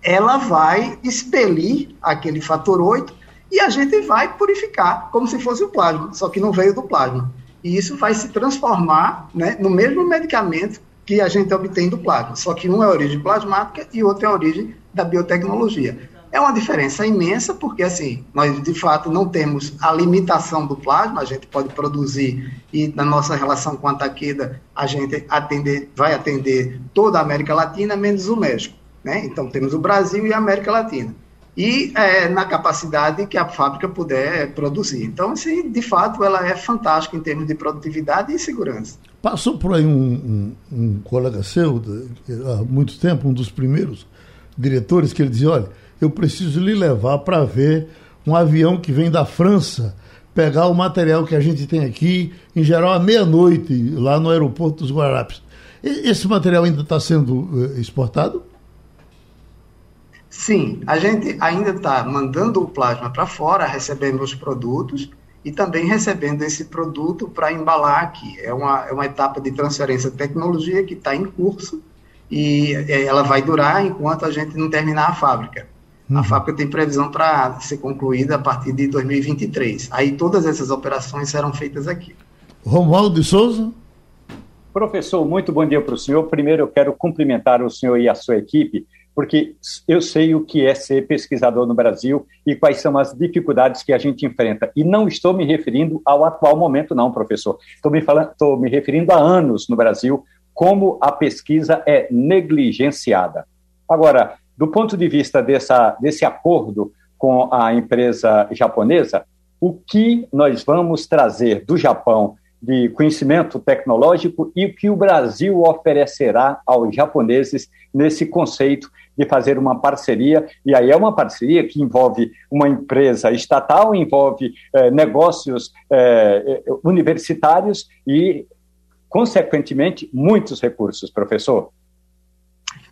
ela vai expelir aquele fator 8 e a gente vai purificar, como se fosse o plasma, só que não veio do plasma. E isso vai se transformar né, no mesmo medicamento que a gente obtém do plasma, só que um é a origem plasmática e outro é a origem da biotecnologia. É uma diferença imensa, porque assim, nós de fato não temos a limitação do plasma, a gente pode produzir, e na nossa relação com a Taqueda, a gente atender, vai atender toda a América Latina, menos o México. Né? Então temos o Brasil e a América Latina e é, na capacidade que a fábrica puder produzir. Então, assim, de fato, ela é fantástica em termos de produtividade e segurança. Passou por aí um, um, um colega seu, há muito tempo, um dos primeiros diretores, que ele dizia, olha, eu preciso lhe levar para ver um avião que vem da França pegar o material que a gente tem aqui, em geral, à meia-noite, lá no aeroporto dos Guararapes. Esse material ainda está sendo eh, exportado? Sim, a gente ainda está mandando o plasma para fora, recebendo os produtos e também recebendo esse produto para embalar aqui. É uma, é uma etapa de transferência de tecnologia que está em curso e é, ela vai durar enquanto a gente não terminar a fábrica. Uhum. A fábrica tem previsão para ser concluída a partir de 2023. Aí todas essas operações serão feitas aqui. Romualdo de Souza. Professor, muito bom dia para o senhor. Primeiro, eu quero cumprimentar o senhor e a sua equipe porque eu sei o que é ser pesquisador no Brasil e quais são as dificuldades que a gente enfrenta. E não estou me referindo ao atual momento, não, professor. Estou me, falando, estou me referindo a anos no Brasil, como a pesquisa é negligenciada. Agora, do ponto de vista dessa, desse acordo com a empresa japonesa, o que nós vamos trazer do Japão de conhecimento tecnológico e o que o Brasil oferecerá aos japoneses nesse conceito de fazer uma parceria, e aí é uma parceria que envolve uma empresa estatal, envolve eh, negócios eh, eh universitários e, consequentemente, muitos recursos, professor.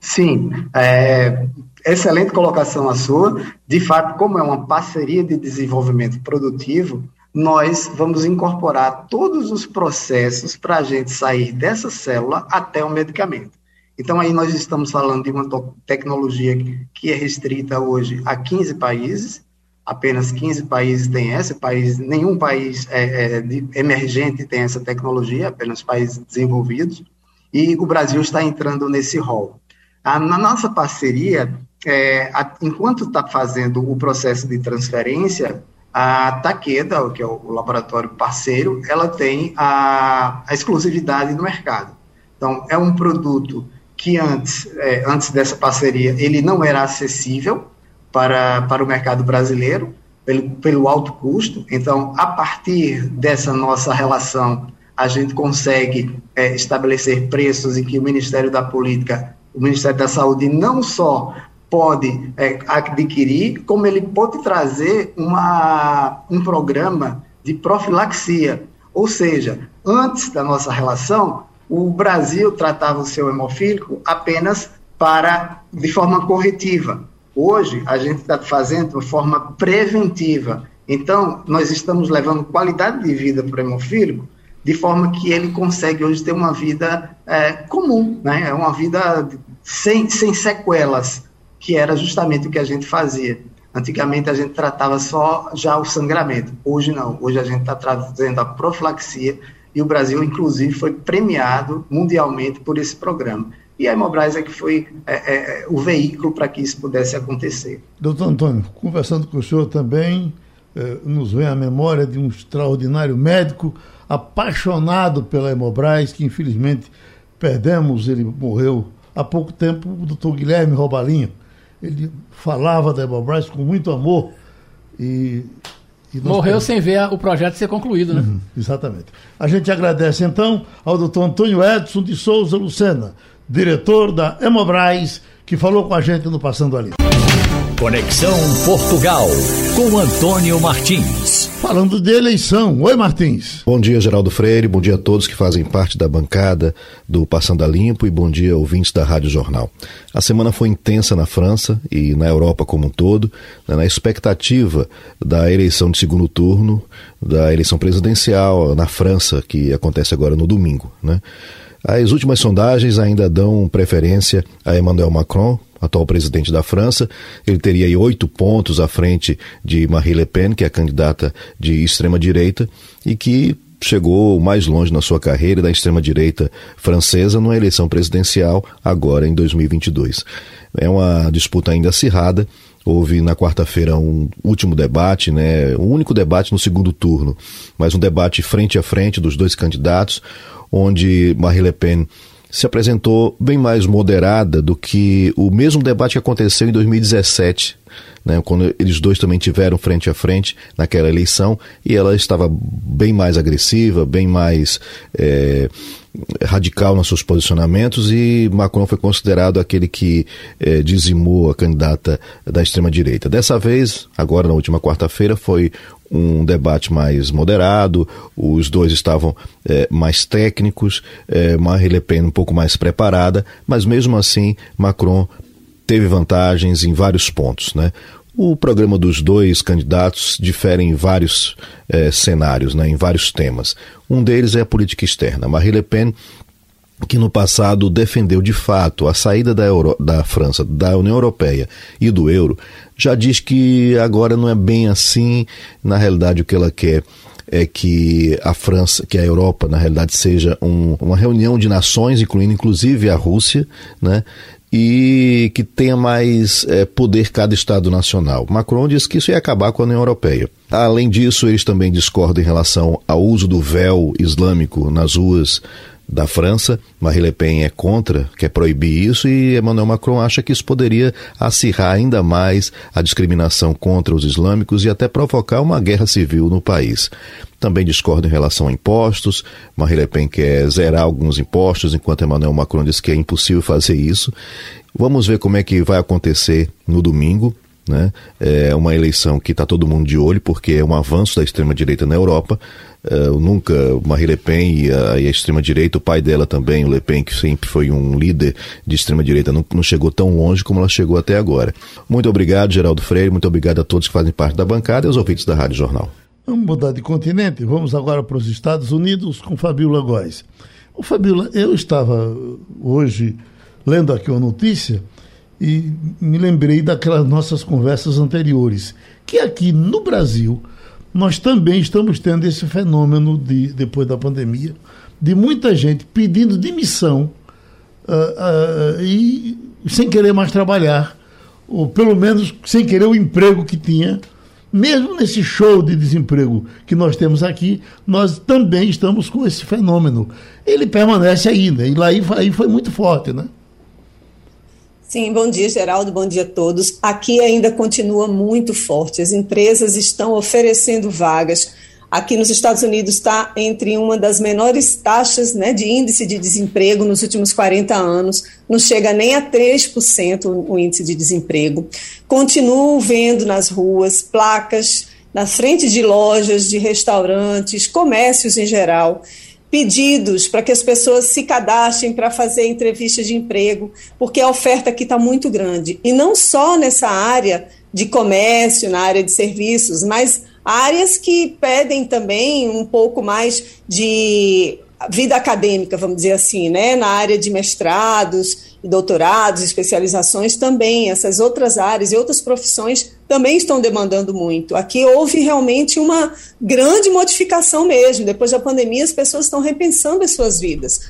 Sim, é, excelente colocação a sua. De fato, como é uma parceria de desenvolvimento produtivo, nós vamos incorporar todos os processos para a gente sair dessa célula até o medicamento. Então, aí nós estamos falando de uma tecnologia que é restrita hoje a 15 países, apenas 15 países têm essa, país, nenhum país é, é, emergente tem essa tecnologia, apenas países desenvolvidos, e o Brasil está entrando nesse rol. Na nossa parceria, é, a, enquanto está fazendo o processo de transferência, a Takeda, que é o laboratório parceiro, ela tem a, a exclusividade no mercado. Então, é um produto que antes, é, antes dessa parceria, ele não era acessível para, para o mercado brasileiro, pelo, pelo alto custo. Então, a partir dessa nossa relação, a gente consegue é, estabelecer preços em que o Ministério da Política o Ministério da Saúde não só pode é, adquirir, como ele pode trazer uma, um programa de profilaxia. Ou seja, antes da nossa relação, o Brasil tratava o seu hemofílico apenas para de forma corretiva. Hoje, a gente está fazendo de forma preventiva. Então, nós estamos levando qualidade de vida para o hemofílico de forma que ele consegue hoje ter uma vida é, comum, né? É uma vida sem, sem sequelas, que era justamente o que a gente fazia. Antigamente a gente tratava só já o sangramento, hoje não, hoje a gente está trazendo a profilaxia e o Brasil, inclusive, foi premiado mundialmente por esse programa. E a Hemobras é que foi é, é, o veículo para que isso pudesse acontecer. Doutor Antônio, conversando com o senhor também, é, nos vem a memória de um extraordinário médico, apaixonado pela Hemobras, que infelizmente perdemos, ele morreu há pouco tempo, o doutor Guilherme Robalinho. Ele falava da Hemobras com muito amor e Morreu sem ver o projeto ser concluído, né? Uhum, exatamente. A gente agradece então ao doutor Antônio Edson de Souza Lucena, diretor da Hemobras, que falou com a gente no Passando Ali. Conexão Portugal, com Antônio Martins. Falando de eleição. Oi, Martins. Bom dia, Geraldo Freire. Bom dia a todos que fazem parte da bancada do Passando a Limpo e bom dia, ouvintes da Rádio Jornal. A semana foi intensa na França e na Europa como um todo, né, na expectativa da eleição de segundo turno, da eleição presidencial na França, que acontece agora no domingo. Né? As últimas sondagens ainda dão preferência a Emmanuel Macron, atual presidente da França. Ele teria oito pontos à frente de Marie Le Pen, que é candidata de extrema-direita, e que chegou mais longe na sua carreira da extrema-direita francesa numa eleição presidencial agora em 2022. É uma disputa ainda acirrada. Houve na quarta-feira um último debate, né, um único debate no segundo turno, mas um debate frente a frente dos dois candidatos, onde Marie Le Pen se apresentou bem mais moderada do que o mesmo debate que aconteceu em 2017, né, quando eles dois também tiveram frente a frente naquela eleição, e ela estava bem mais agressiva, bem mais é, radical nos seus posicionamentos, e Macron foi considerado aquele que é, dizimou a candidata da extrema-direita. Dessa vez, agora na última quarta-feira, foi um debate mais moderado, os dois estavam é, mais técnicos, é, Marine Le Pen um pouco mais preparada, mas mesmo assim Macron teve vantagens em vários pontos, né? O programa dos dois candidatos difere em vários é, cenários, né, em vários temas. Um deles é a política externa. Marine Le Pen que no passado defendeu de fato a saída da, Euro, da França da União Europeia e do euro, já diz que agora não é bem assim. Na realidade, o que ela quer é que a França, que a Europa, na realidade, seja um, uma reunião de nações, incluindo inclusive a Rússia, né? e que tenha mais é, poder cada Estado nacional. Macron diz que isso ia acabar com a União Europeia. Além disso, eles também discordam em relação ao uso do véu islâmico nas ruas da França. Marine Le Pen é contra, quer proibir isso, e Emmanuel Macron acha que isso poderia acirrar ainda mais a discriminação contra os islâmicos e até provocar uma guerra civil no país. Também discorda em relação a impostos. Marine Le Pen quer zerar alguns impostos, enquanto Emmanuel Macron diz que é impossível fazer isso. Vamos ver como é que vai acontecer no domingo. Né? É uma eleição que está todo mundo de olho, porque é um avanço da extrema-direita na Europa. Uh, nunca Marie Le Pen e a, e a extrema-direita, o pai dela também, o Le Pen, que sempre foi um líder de extrema-direita, não, não, chegou tão longe como ela chegou até agora. Muito obrigado, Geraldo Freire, muito obrigado a todos que fazem parte da bancada e aos ouvintes da Rádio Jornal. Vamos mudar de continente, vamos agora para os Estados Unidos com Fabiola Góes. O Fabiola, eu estava hoje lendo aqui uma notícia e me lembrei daquelas nossas conversas anteriores, que aqui no Brasil nós também estamos tendo esse fenômeno de, depois da pandemia, de muita gente pedindo demissão uh, uh, e sem querer mais trabalhar, ou pelo menos sem querer o emprego que tinha. Mesmo nesse show de desemprego que nós temos aqui, nós também estamos com esse fenômeno. Ele permanece ainda, e lá aí, foi muito forte, né? Sim, bom dia, Geraldo, bom dia a todos. Aqui ainda continua muito forte. As empresas estão oferecendo vagas. Aqui nos Estados Unidos está entre uma das menores taxas né, de índice de desemprego nos últimos 40 anos, não chega nem a 3% o índice de desemprego. Continuo vendo nas ruas placas, na frente de lojas, de restaurantes, comércios em geral, pedidos para que as pessoas se cadastrem para fazer entrevistas de emprego, porque a oferta aqui está muito grande. E não só nessa área de comércio, na área de serviços, mas áreas que pedem também um pouco mais de vida acadêmica, vamos dizer assim, né? na área de mestrados doutorados, especializações também, essas outras áreas e outras profissões também estão demandando muito. Aqui houve realmente uma grande modificação mesmo. Depois da pandemia, as pessoas estão repensando as suas vidas.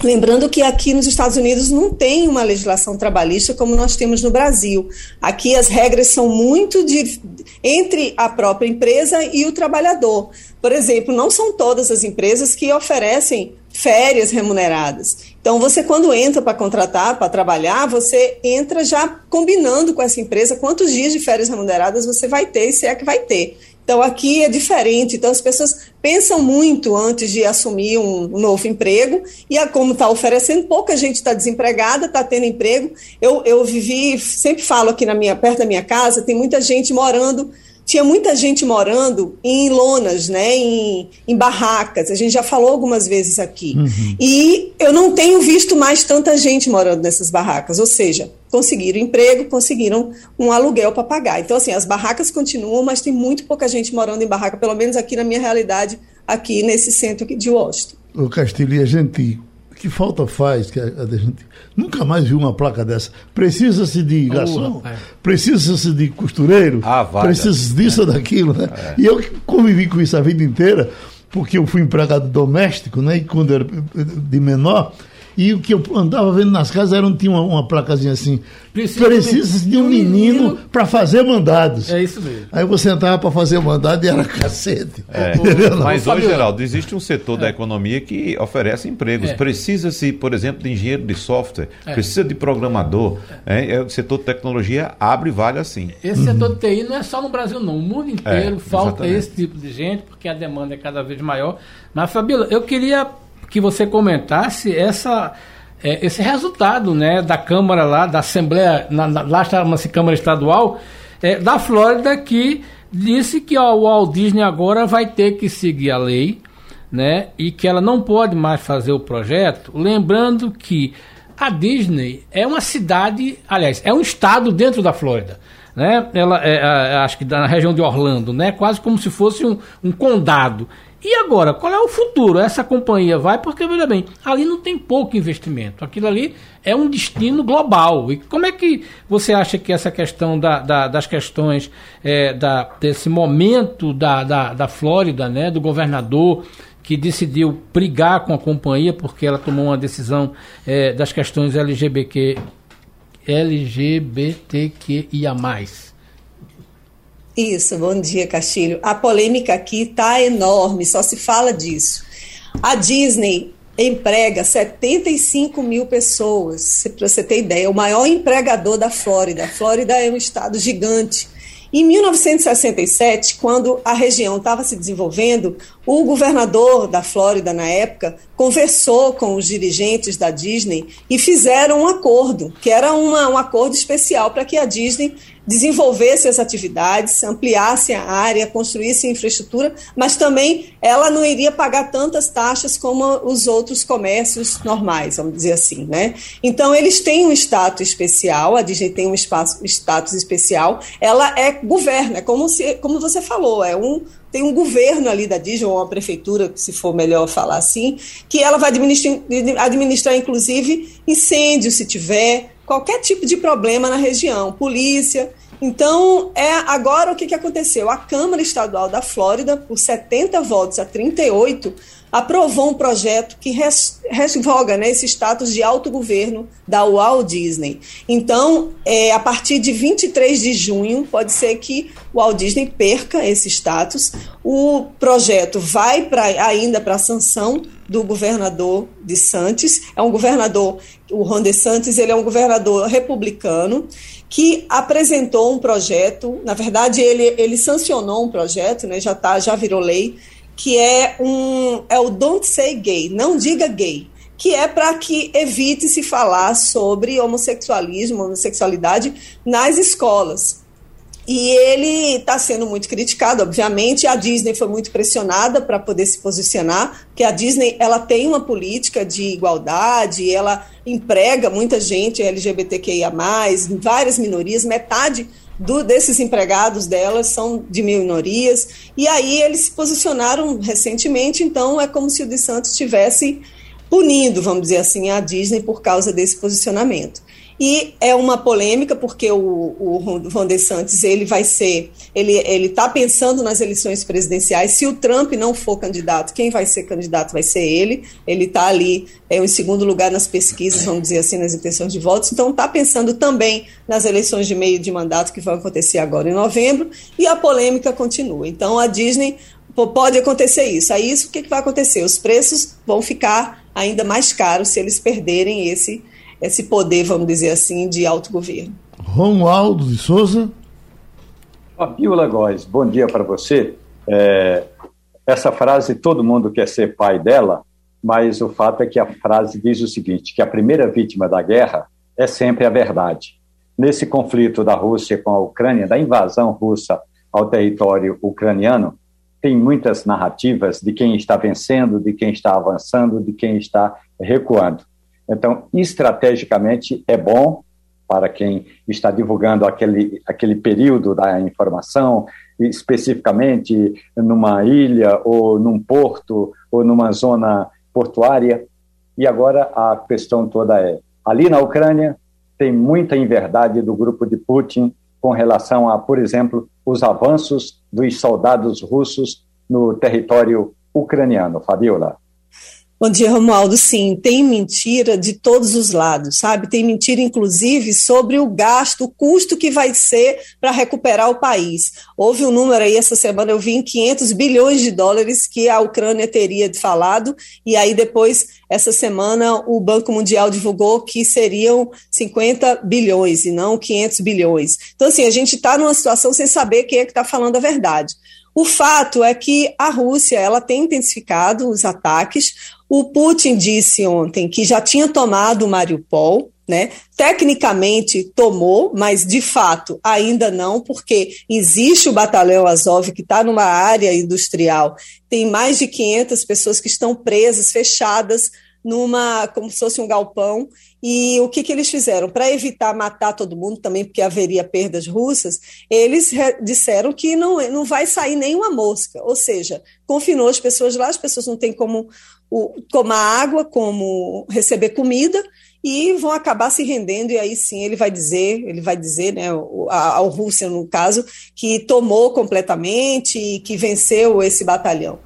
Lembrando que aqui nos Estados Unidos não tem uma legislação trabalhista como nós temos no Brasil. Aqui as regras são muito de, entre a própria empresa e o trabalhador. Por exemplo, não são todas as empresas que oferecem férias remuneradas. Então, você, quando entra para contratar, para trabalhar, você entra já combinando com essa empresa quantos dias de férias remuneradas você vai ter e se é que vai ter. Então, aqui é diferente. Então, as pessoas pensam muito antes de assumir um, novo emprego. E a, como está oferecendo, pouca gente está desempregada, está tendo emprego. Eu, eu vivi, sempre falo aqui na minha, perto da minha casa, tem muita gente morando tinha muita gente morando em lonas, né, em, em barracas. A gente já falou algumas vezes aqui. Uhum. E eu não tenho visto mais tanta gente morando nessas barracas. Ou seja, conseguiram emprego, conseguiram um aluguel para pagar. Então, assim, as barracas continuam, mas tem muito pouca gente morando em barraca, pelo menos aqui na minha realidade, aqui nesse centro de Washington. O Castilho e a gente que falta faz que a, a gente nunca mais viu uma placa dessa? Precisa-se de garçom, oh, precisa-se de costureiro, ah, precisa-se disso ou daquilo, né? É. E eu convivi com isso a vida inteira, porque eu fui empregado doméstico, né? E quando era de menor, e o que eu andava vendo nas casas era, tinha uma, uma placazinha assim: precisa, precisa de um menino, menino para fazer mandados. É isso mesmo. Aí você entrava para fazer mandado e era cacete. É. Mas hoje, Geraldo, existe um setor é. da economia que oferece empregos. É. Precisa-se, por exemplo, de engenheiro de software, é. precisa de programador. É. é. o setor de tecnologia abre vale assim. Esse uhum. setor de TI não é só no Brasil, não. O mundo inteiro falta exatamente. esse tipo de gente, porque a demanda é cada vez maior. Mas, Fabíola, eu queria que você comentasse essa, é, esse resultado né, da Câmara lá, da Assembleia, na, na, lá chama-se Câmara Estadual, é, da Flórida, que disse que ó, o Walt Disney agora vai ter que seguir a lei né, e que ela não pode mais fazer o projeto, lembrando que a Disney é uma cidade, aliás, é um estado dentro da Flórida. Né? Ela é, acho que na região de Orlando, né? Quase como se fosse um, um condado. E agora, qual é o futuro? Essa companhia vai, porque, veja bem, ali não tem pouco investimento. Aquilo ali é um destino global. E como é que você acha que essa questão da, da, das questões é, da, desse momento da, da, da Flórida, né, do governador que decidiu brigar com a companhia porque ela tomou uma decisão é, das questões LGBT, LGBTQIA+. Isso, bom dia, Castilho. A polêmica aqui está enorme, só se fala disso. A Disney emprega 75 mil pessoas, para você ter ideia, o maior empregador da Flórida. A Flórida é um estado gigante. Em 1967, quando a região estava se desenvolvendo, o governador da Flórida, na época, conversou com os dirigentes da Disney e fizeram um acordo, que era uma, um acordo especial para que a Disney desenvolvesse as atividades, ampliasse a área, construísse infraestrutura, mas também ela não iria pagar tantas taxas como os outros comércios normais, vamos dizer assim, né? Então eles têm um status especial, a Disney tem um espaço, status especial, ela é governa, é como se, como você falou, é um tem um governo ali da Disney, ou uma prefeitura, se for melhor falar assim, que ela vai administrar, administrar inclusive incêndio se tiver, qualquer tipo de problema na região, polícia. Então, é agora o que, que aconteceu? A Câmara Estadual da Flórida, por 70 votos a 38, aprovou um projeto que revoga né, esse status de autogoverno da Walt Disney. Então, é, a partir de 23 de junho, pode ser que o Walt Disney perca esse status. O projeto vai pra, ainda para a sanção do governador de Santos. É um governador, o Ron DeSantis, ele é um governador republicano que apresentou um projeto, na verdade ele, ele sancionou um projeto, né, já tá, já virou lei, que é um é o Don't Say Gay, não diga gay, que é para que evite se falar sobre homossexualismo, homossexualidade nas escolas. E ele está sendo muito criticado, obviamente. A Disney foi muito pressionada para poder se posicionar, porque a Disney ela tem uma política de igualdade, ela emprega muita gente LGBTQIA+, várias minorias, metade do, desses empregados delas são de minorias, e aí eles se posicionaram recentemente, então é como se o de Santos estivesse punindo, vamos dizer assim, a Disney por causa desse posicionamento. E é uma polêmica porque o, o Ron DeSantis ele vai ser, ele está pensando nas eleições presidenciais. Se o Trump não for candidato, quem vai ser candidato vai ser ele. Ele está ali é, em segundo lugar nas pesquisas, vamos dizer assim, nas intenções de votos. Então está pensando também nas eleições de meio de mandato que vão acontecer agora em novembro. E a polêmica continua. Então a Disney pode acontecer isso. Aí isso o que, que vai acontecer? Os preços vão ficar ainda mais caros se eles perderem esse esse poder, vamos dizer assim, de autogoverno. Romualdo de Souza. Fabiola Góes, bom dia para você. É, essa frase, todo mundo quer ser pai dela, mas o fato é que a frase diz o seguinte, que a primeira vítima da guerra é sempre a verdade. Nesse conflito da Rússia com a Ucrânia, da invasão russa ao território ucraniano, tem muitas narrativas de quem está vencendo, de quem está avançando, de quem está recuando. Então, estrategicamente, é bom para quem está divulgando aquele, aquele período da informação, especificamente numa ilha, ou num porto, ou numa zona portuária. E agora a questão toda é: ali na Ucrânia, tem muita inverdade do grupo de Putin com relação a, por exemplo, os avanços dos soldados russos no território ucraniano. Fabiola. Bom dia, Romualdo. Sim, tem mentira de todos os lados, sabe? Tem mentira, inclusive, sobre o gasto, o custo que vai ser para recuperar o país. Houve um número aí essa semana, eu vi em 500 bilhões de dólares que a Ucrânia teria falado, e aí depois, essa semana, o Banco Mundial divulgou que seriam 50 bilhões e não 500 bilhões. Então, assim, a gente está numa situação sem saber quem é que está falando a verdade. O fato é que a Rússia ela tem intensificado os ataques. O Putin disse ontem que já tinha tomado Mariupol, né? Tecnicamente tomou, mas de fato ainda não, porque existe o batalhão Azov que está numa área industrial, tem mais de 500 pessoas que estão presas, fechadas numa como se fosse um galpão. E o que, que eles fizeram? Para evitar matar todo mundo, também porque haveria perdas russas, eles disseram que não, não vai sair nenhuma mosca, ou seja, confinou as pessoas lá, as pessoas não têm como o, tomar água, como receber comida, e vão acabar se rendendo, e aí sim ele vai dizer, ele vai dizer, né, a, a Rússia, no caso, que tomou completamente e que venceu esse batalhão.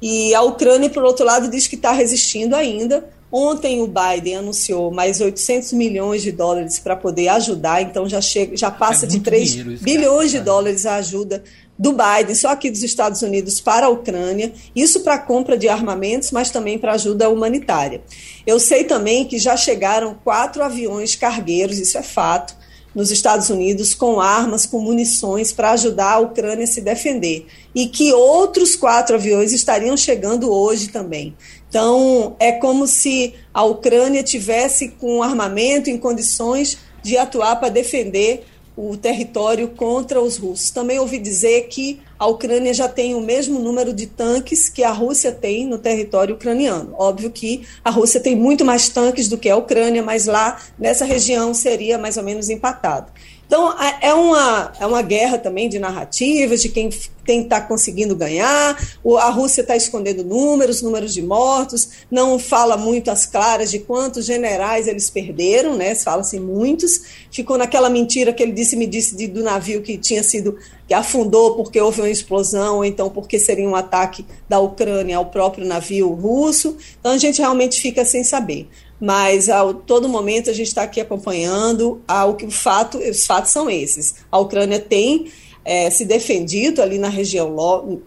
E a Ucrânia, por outro lado, diz que está resistindo ainda, Ontem o Biden anunciou mais 800 milhões de dólares para poder ajudar, então já chega, já passa é de 3 bilhões de dólares a ajuda do Biden, só aqui dos Estados Unidos para a Ucrânia, isso para compra de armamentos, mas também para ajuda humanitária. Eu sei também que já chegaram quatro aviões cargueiros, isso é fato, nos Estados Unidos com armas, com munições para ajudar a Ucrânia a se defender. E que outros quatro aviões estariam chegando hoje também. Então, é como se a Ucrânia tivesse com armamento em condições de atuar para defender o território contra os russos. Também ouvi dizer que a Ucrânia já tem o mesmo número de tanques que a Rússia tem no território ucraniano. Óbvio que a Rússia tem muito mais tanques do que a Ucrânia, mas lá nessa região seria mais ou menos empatado. Então, é uma, é uma guerra também de narrativas, de quem está conseguindo ganhar. A Rússia está escondendo números, números de mortos, não fala muito às claras de quantos generais eles perderam, né? Fala-se muitos. Ficou naquela mentira que ele disse, me disse de, do navio que tinha sido, que afundou porque houve uma explosão, ou então porque seria um ataque da Ucrânia ao próprio navio russo. Então, a gente realmente fica sem saber mas a todo momento a gente está aqui acompanhando ao que o fato, os fatos são esses. A Ucrânia tem é, se defendido ali na região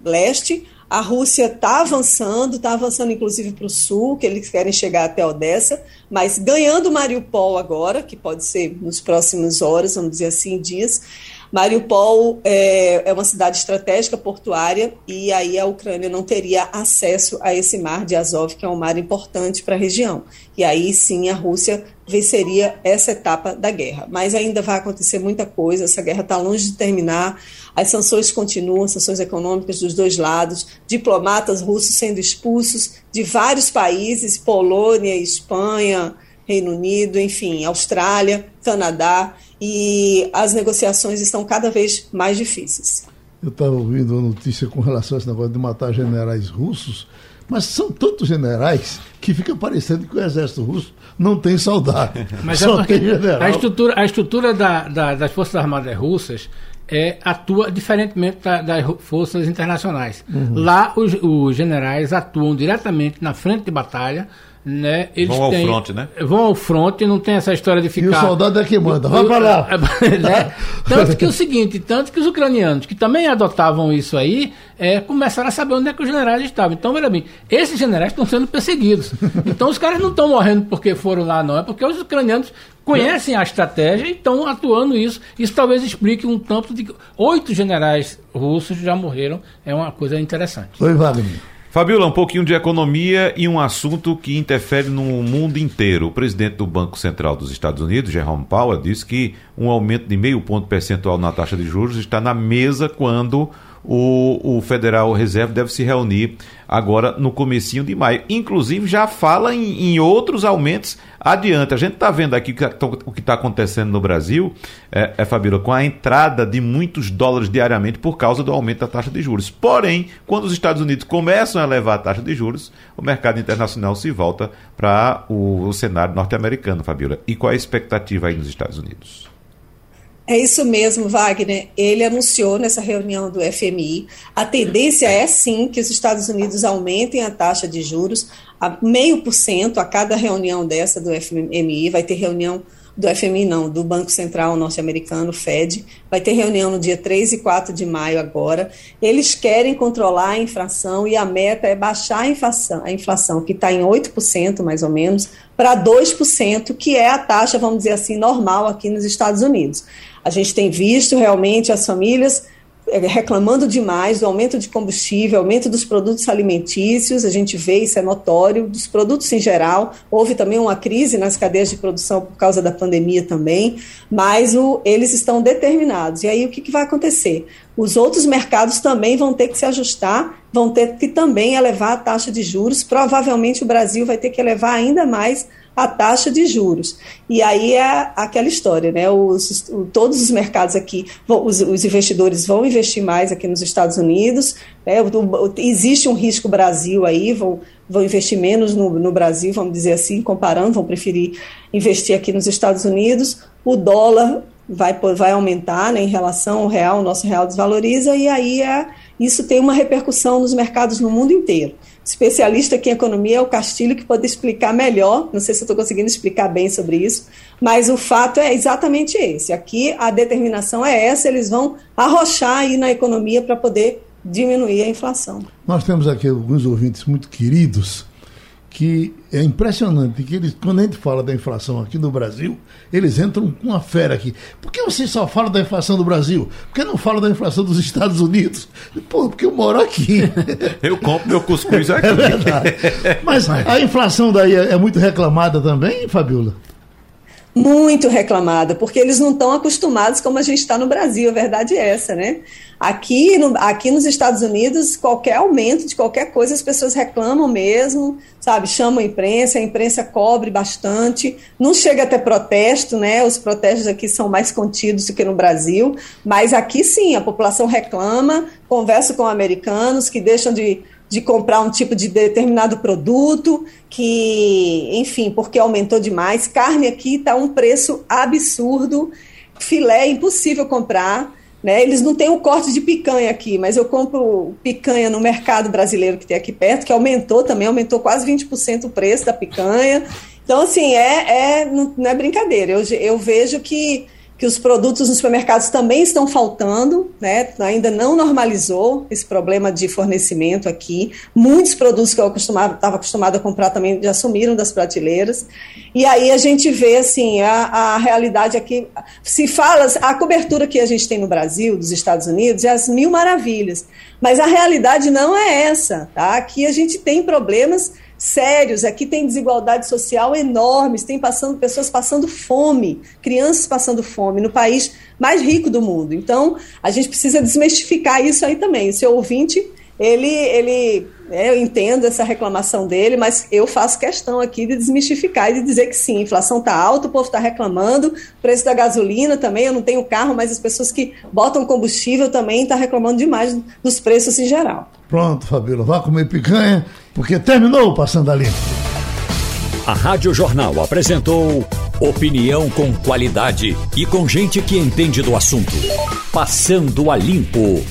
leste, a Rússia está avançando, está avançando inclusive para o sul, que eles querem chegar até Odessa, mas ganhando Mariupol agora, que pode ser nos próximos horas, vamos dizer assim, dias, Mariupol é, é uma cidade estratégica portuária e aí a Ucrânia não teria acesso a esse mar de Azov, que é um mar importante para a região. E aí sim a Rússia venceria essa etapa da guerra. Mas ainda vai acontecer muita coisa, essa guerra está longe de terminar, as sanções continuam, sanções econômicas dos dois lados, diplomatas russos sendo expulsos de vários países, Polônia, Espanha, Reino Unido, enfim, Austrália, Canadá, e as negociações estão cada vez mais difíceis. Eu estava ouvindo uma notícia com relação a esse negócio de matar generais russos, mas são tantos generais que fica parecendo que o exército russo não tem soldado. Mas é só é tem general. A estrutura, a estrutura da, da, das Forças Armadas Russas é, atua diferentemente da, das forças internacionais. Uhum. Lá, os, os generais atuam diretamente na frente de batalha né? Eles vão ao têm, front, né? Vão ao front, não tem essa história de ficar. E o soldado é que manda, vai para lá. né? Tanto que o seguinte, tanto que os ucranianos, que também adotavam isso aí, é, começaram a saber onde é que os generais estavam. Então, veja bem, esses generais estão sendo perseguidos. Então, os caras não estão morrendo porque foram lá, não. É porque os ucranianos conhecem a estratégia e estão atuando isso. Isso talvez explique um tanto de. Oito generais russos já morreram. É uma coisa interessante. Oi, Wagner. Fabiola, um pouquinho de economia e um assunto que interfere no mundo inteiro. O presidente do Banco Central dos Estados Unidos, Jerome Powell, disse que um aumento de meio ponto percentual na taxa de juros está na mesa quando o, o Federal Reserve deve se reunir agora no comecinho de maio. Inclusive já fala em, em outros aumentos adiante. A gente está vendo aqui o que está acontecendo no Brasil, é, é Fabíola, com a entrada de muitos dólares diariamente por causa do aumento da taxa de juros. Porém, quando os Estados Unidos começam a elevar a taxa de juros, o mercado internacional se volta para o, o cenário norte-americano, Fabíola. E qual é a expectativa aí nos Estados Unidos? É isso mesmo, Wagner. Ele anunciou nessa reunião do FMI. A tendência é sim que os Estados Unidos aumentem a taxa de juros a meio por cento a cada reunião dessa do FMI. Vai ter reunião do FMI, não, do Banco Central Norte-Americano, Fed. Vai ter reunião no dia 3 e 4 de maio agora. Eles querem controlar a inflação e a meta é baixar a inflação, a inflação que está em 8% mais ou menos, para 2%, que é a taxa, vamos dizer assim, normal aqui nos Estados Unidos. A gente tem visto realmente as famílias reclamando demais do aumento de combustível, aumento dos produtos alimentícios, a gente vê isso é notório, dos produtos em geral. Houve também uma crise nas cadeias de produção por causa da pandemia também, mas o, eles estão determinados. E aí o que, que vai acontecer? Os outros mercados também vão ter que se ajustar, vão ter que também elevar a taxa de juros. Provavelmente o Brasil vai ter que elevar ainda mais a taxa de juros. E aí é aquela história, né? Os, todos os mercados aqui, os, os, investidores vão investir mais aqui nos Estados Unidos, né? existe um risco Brasil aí, vão, vão investir menos no, no Brasil, vamos dizer assim, comparando, vão preferir investir aqui nos Estados Unidos. O dólar vai, vai aumentar né, em relação ao real, o nosso real desvaloriza, e aí é, isso tem uma repercussão nos mercados no mundo inteiro. Especialista aqui em economia é o Castilho, que pode explicar melhor. Não sei se eu estou conseguindo explicar bem sobre isso, mas o fato é exatamente esse. Aqui a determinação é essa, eles vão arrochar aí na economia para poder diminuir a inflação. Nós temos aqui alguns ouvintes muito queridos que é impressionante que eles, quando a gente fala da inflação aqui no Brasil, eles entram com uma fera aqui. Por que você só fala da inflação do Brasil? Por que não fala da inflação dos Estados Unidos? Pô, porque eu moro aqui. eu compro meu cuscuz aqui. É verdade. Mas a inflação daí é, é muito reclamada também, Fabiola? Muito reclamada, porque eles não estão acostumados como a gente está no Brasil, a verdade é essa, né? Aqui, no, aqui nos Estados Unidos, qualquer aumento de qualquer coisa, as pessoas reclamam mesmo, sabe? Chamam a imprensa, a imprensa cobre bastante. Não chega até protesto, né? Os protestos aqui são mais contidos do que no Brasil, mas aqui sim, a população reclama, conversa com americanos que deixam de de comprar um tipo de determinado produto, que, enfim, porque aumentou demais. Carne aqui está um preço absurdo, filé é impossível comprar. Né? Eles não têm o corte de picanha aqui, mas eu compro picanha no mercado brasileiro que tem aqui perto, que aumentou também, aumentou quase 20% o preço da picanha. Então, assim, é, é, não é brincadeira. Eu, eu vejo que que os produtos nos supermercados também estão faltando, né? ainda não normalizou esse problema de fornecimento aqui. Muitos produtos que eu estava acostumado a comprar também já sumiram das prateleiras. E aí a gente vê assim, a, a realidade aqui. Se fala, a cobertura que a gente tem no Brasil, dos Estados Unidos, é as mil maravilhas. Mas a realidade não é essa. Tá? Aqui a gente tem problemas sérios. Aqui tem desigualdade social enormes, tem passando, pessoas passando fome, crianças passando fome no país mais rico do mundo. Então, a gente precisa desmistificar isso aí também. O seu ouvinte, ele, ele é, eu entendo essa reclamação dele, mas eu faço questão aqui de desmistificar e de dizer que sim, a inflação está alta, o povo está reclamando, preço da gasolina também, eu não tenho carro, mas as pessoas que botam combustível também estão tá reclamando demais dos preços em geral. Pronto, Fabíola, vá comer picanha, porque terminou Passando a Limpo. A Rádio Jornal apresentou opinião com qualidade e com gente que entende do assunto. Passando a Limpo.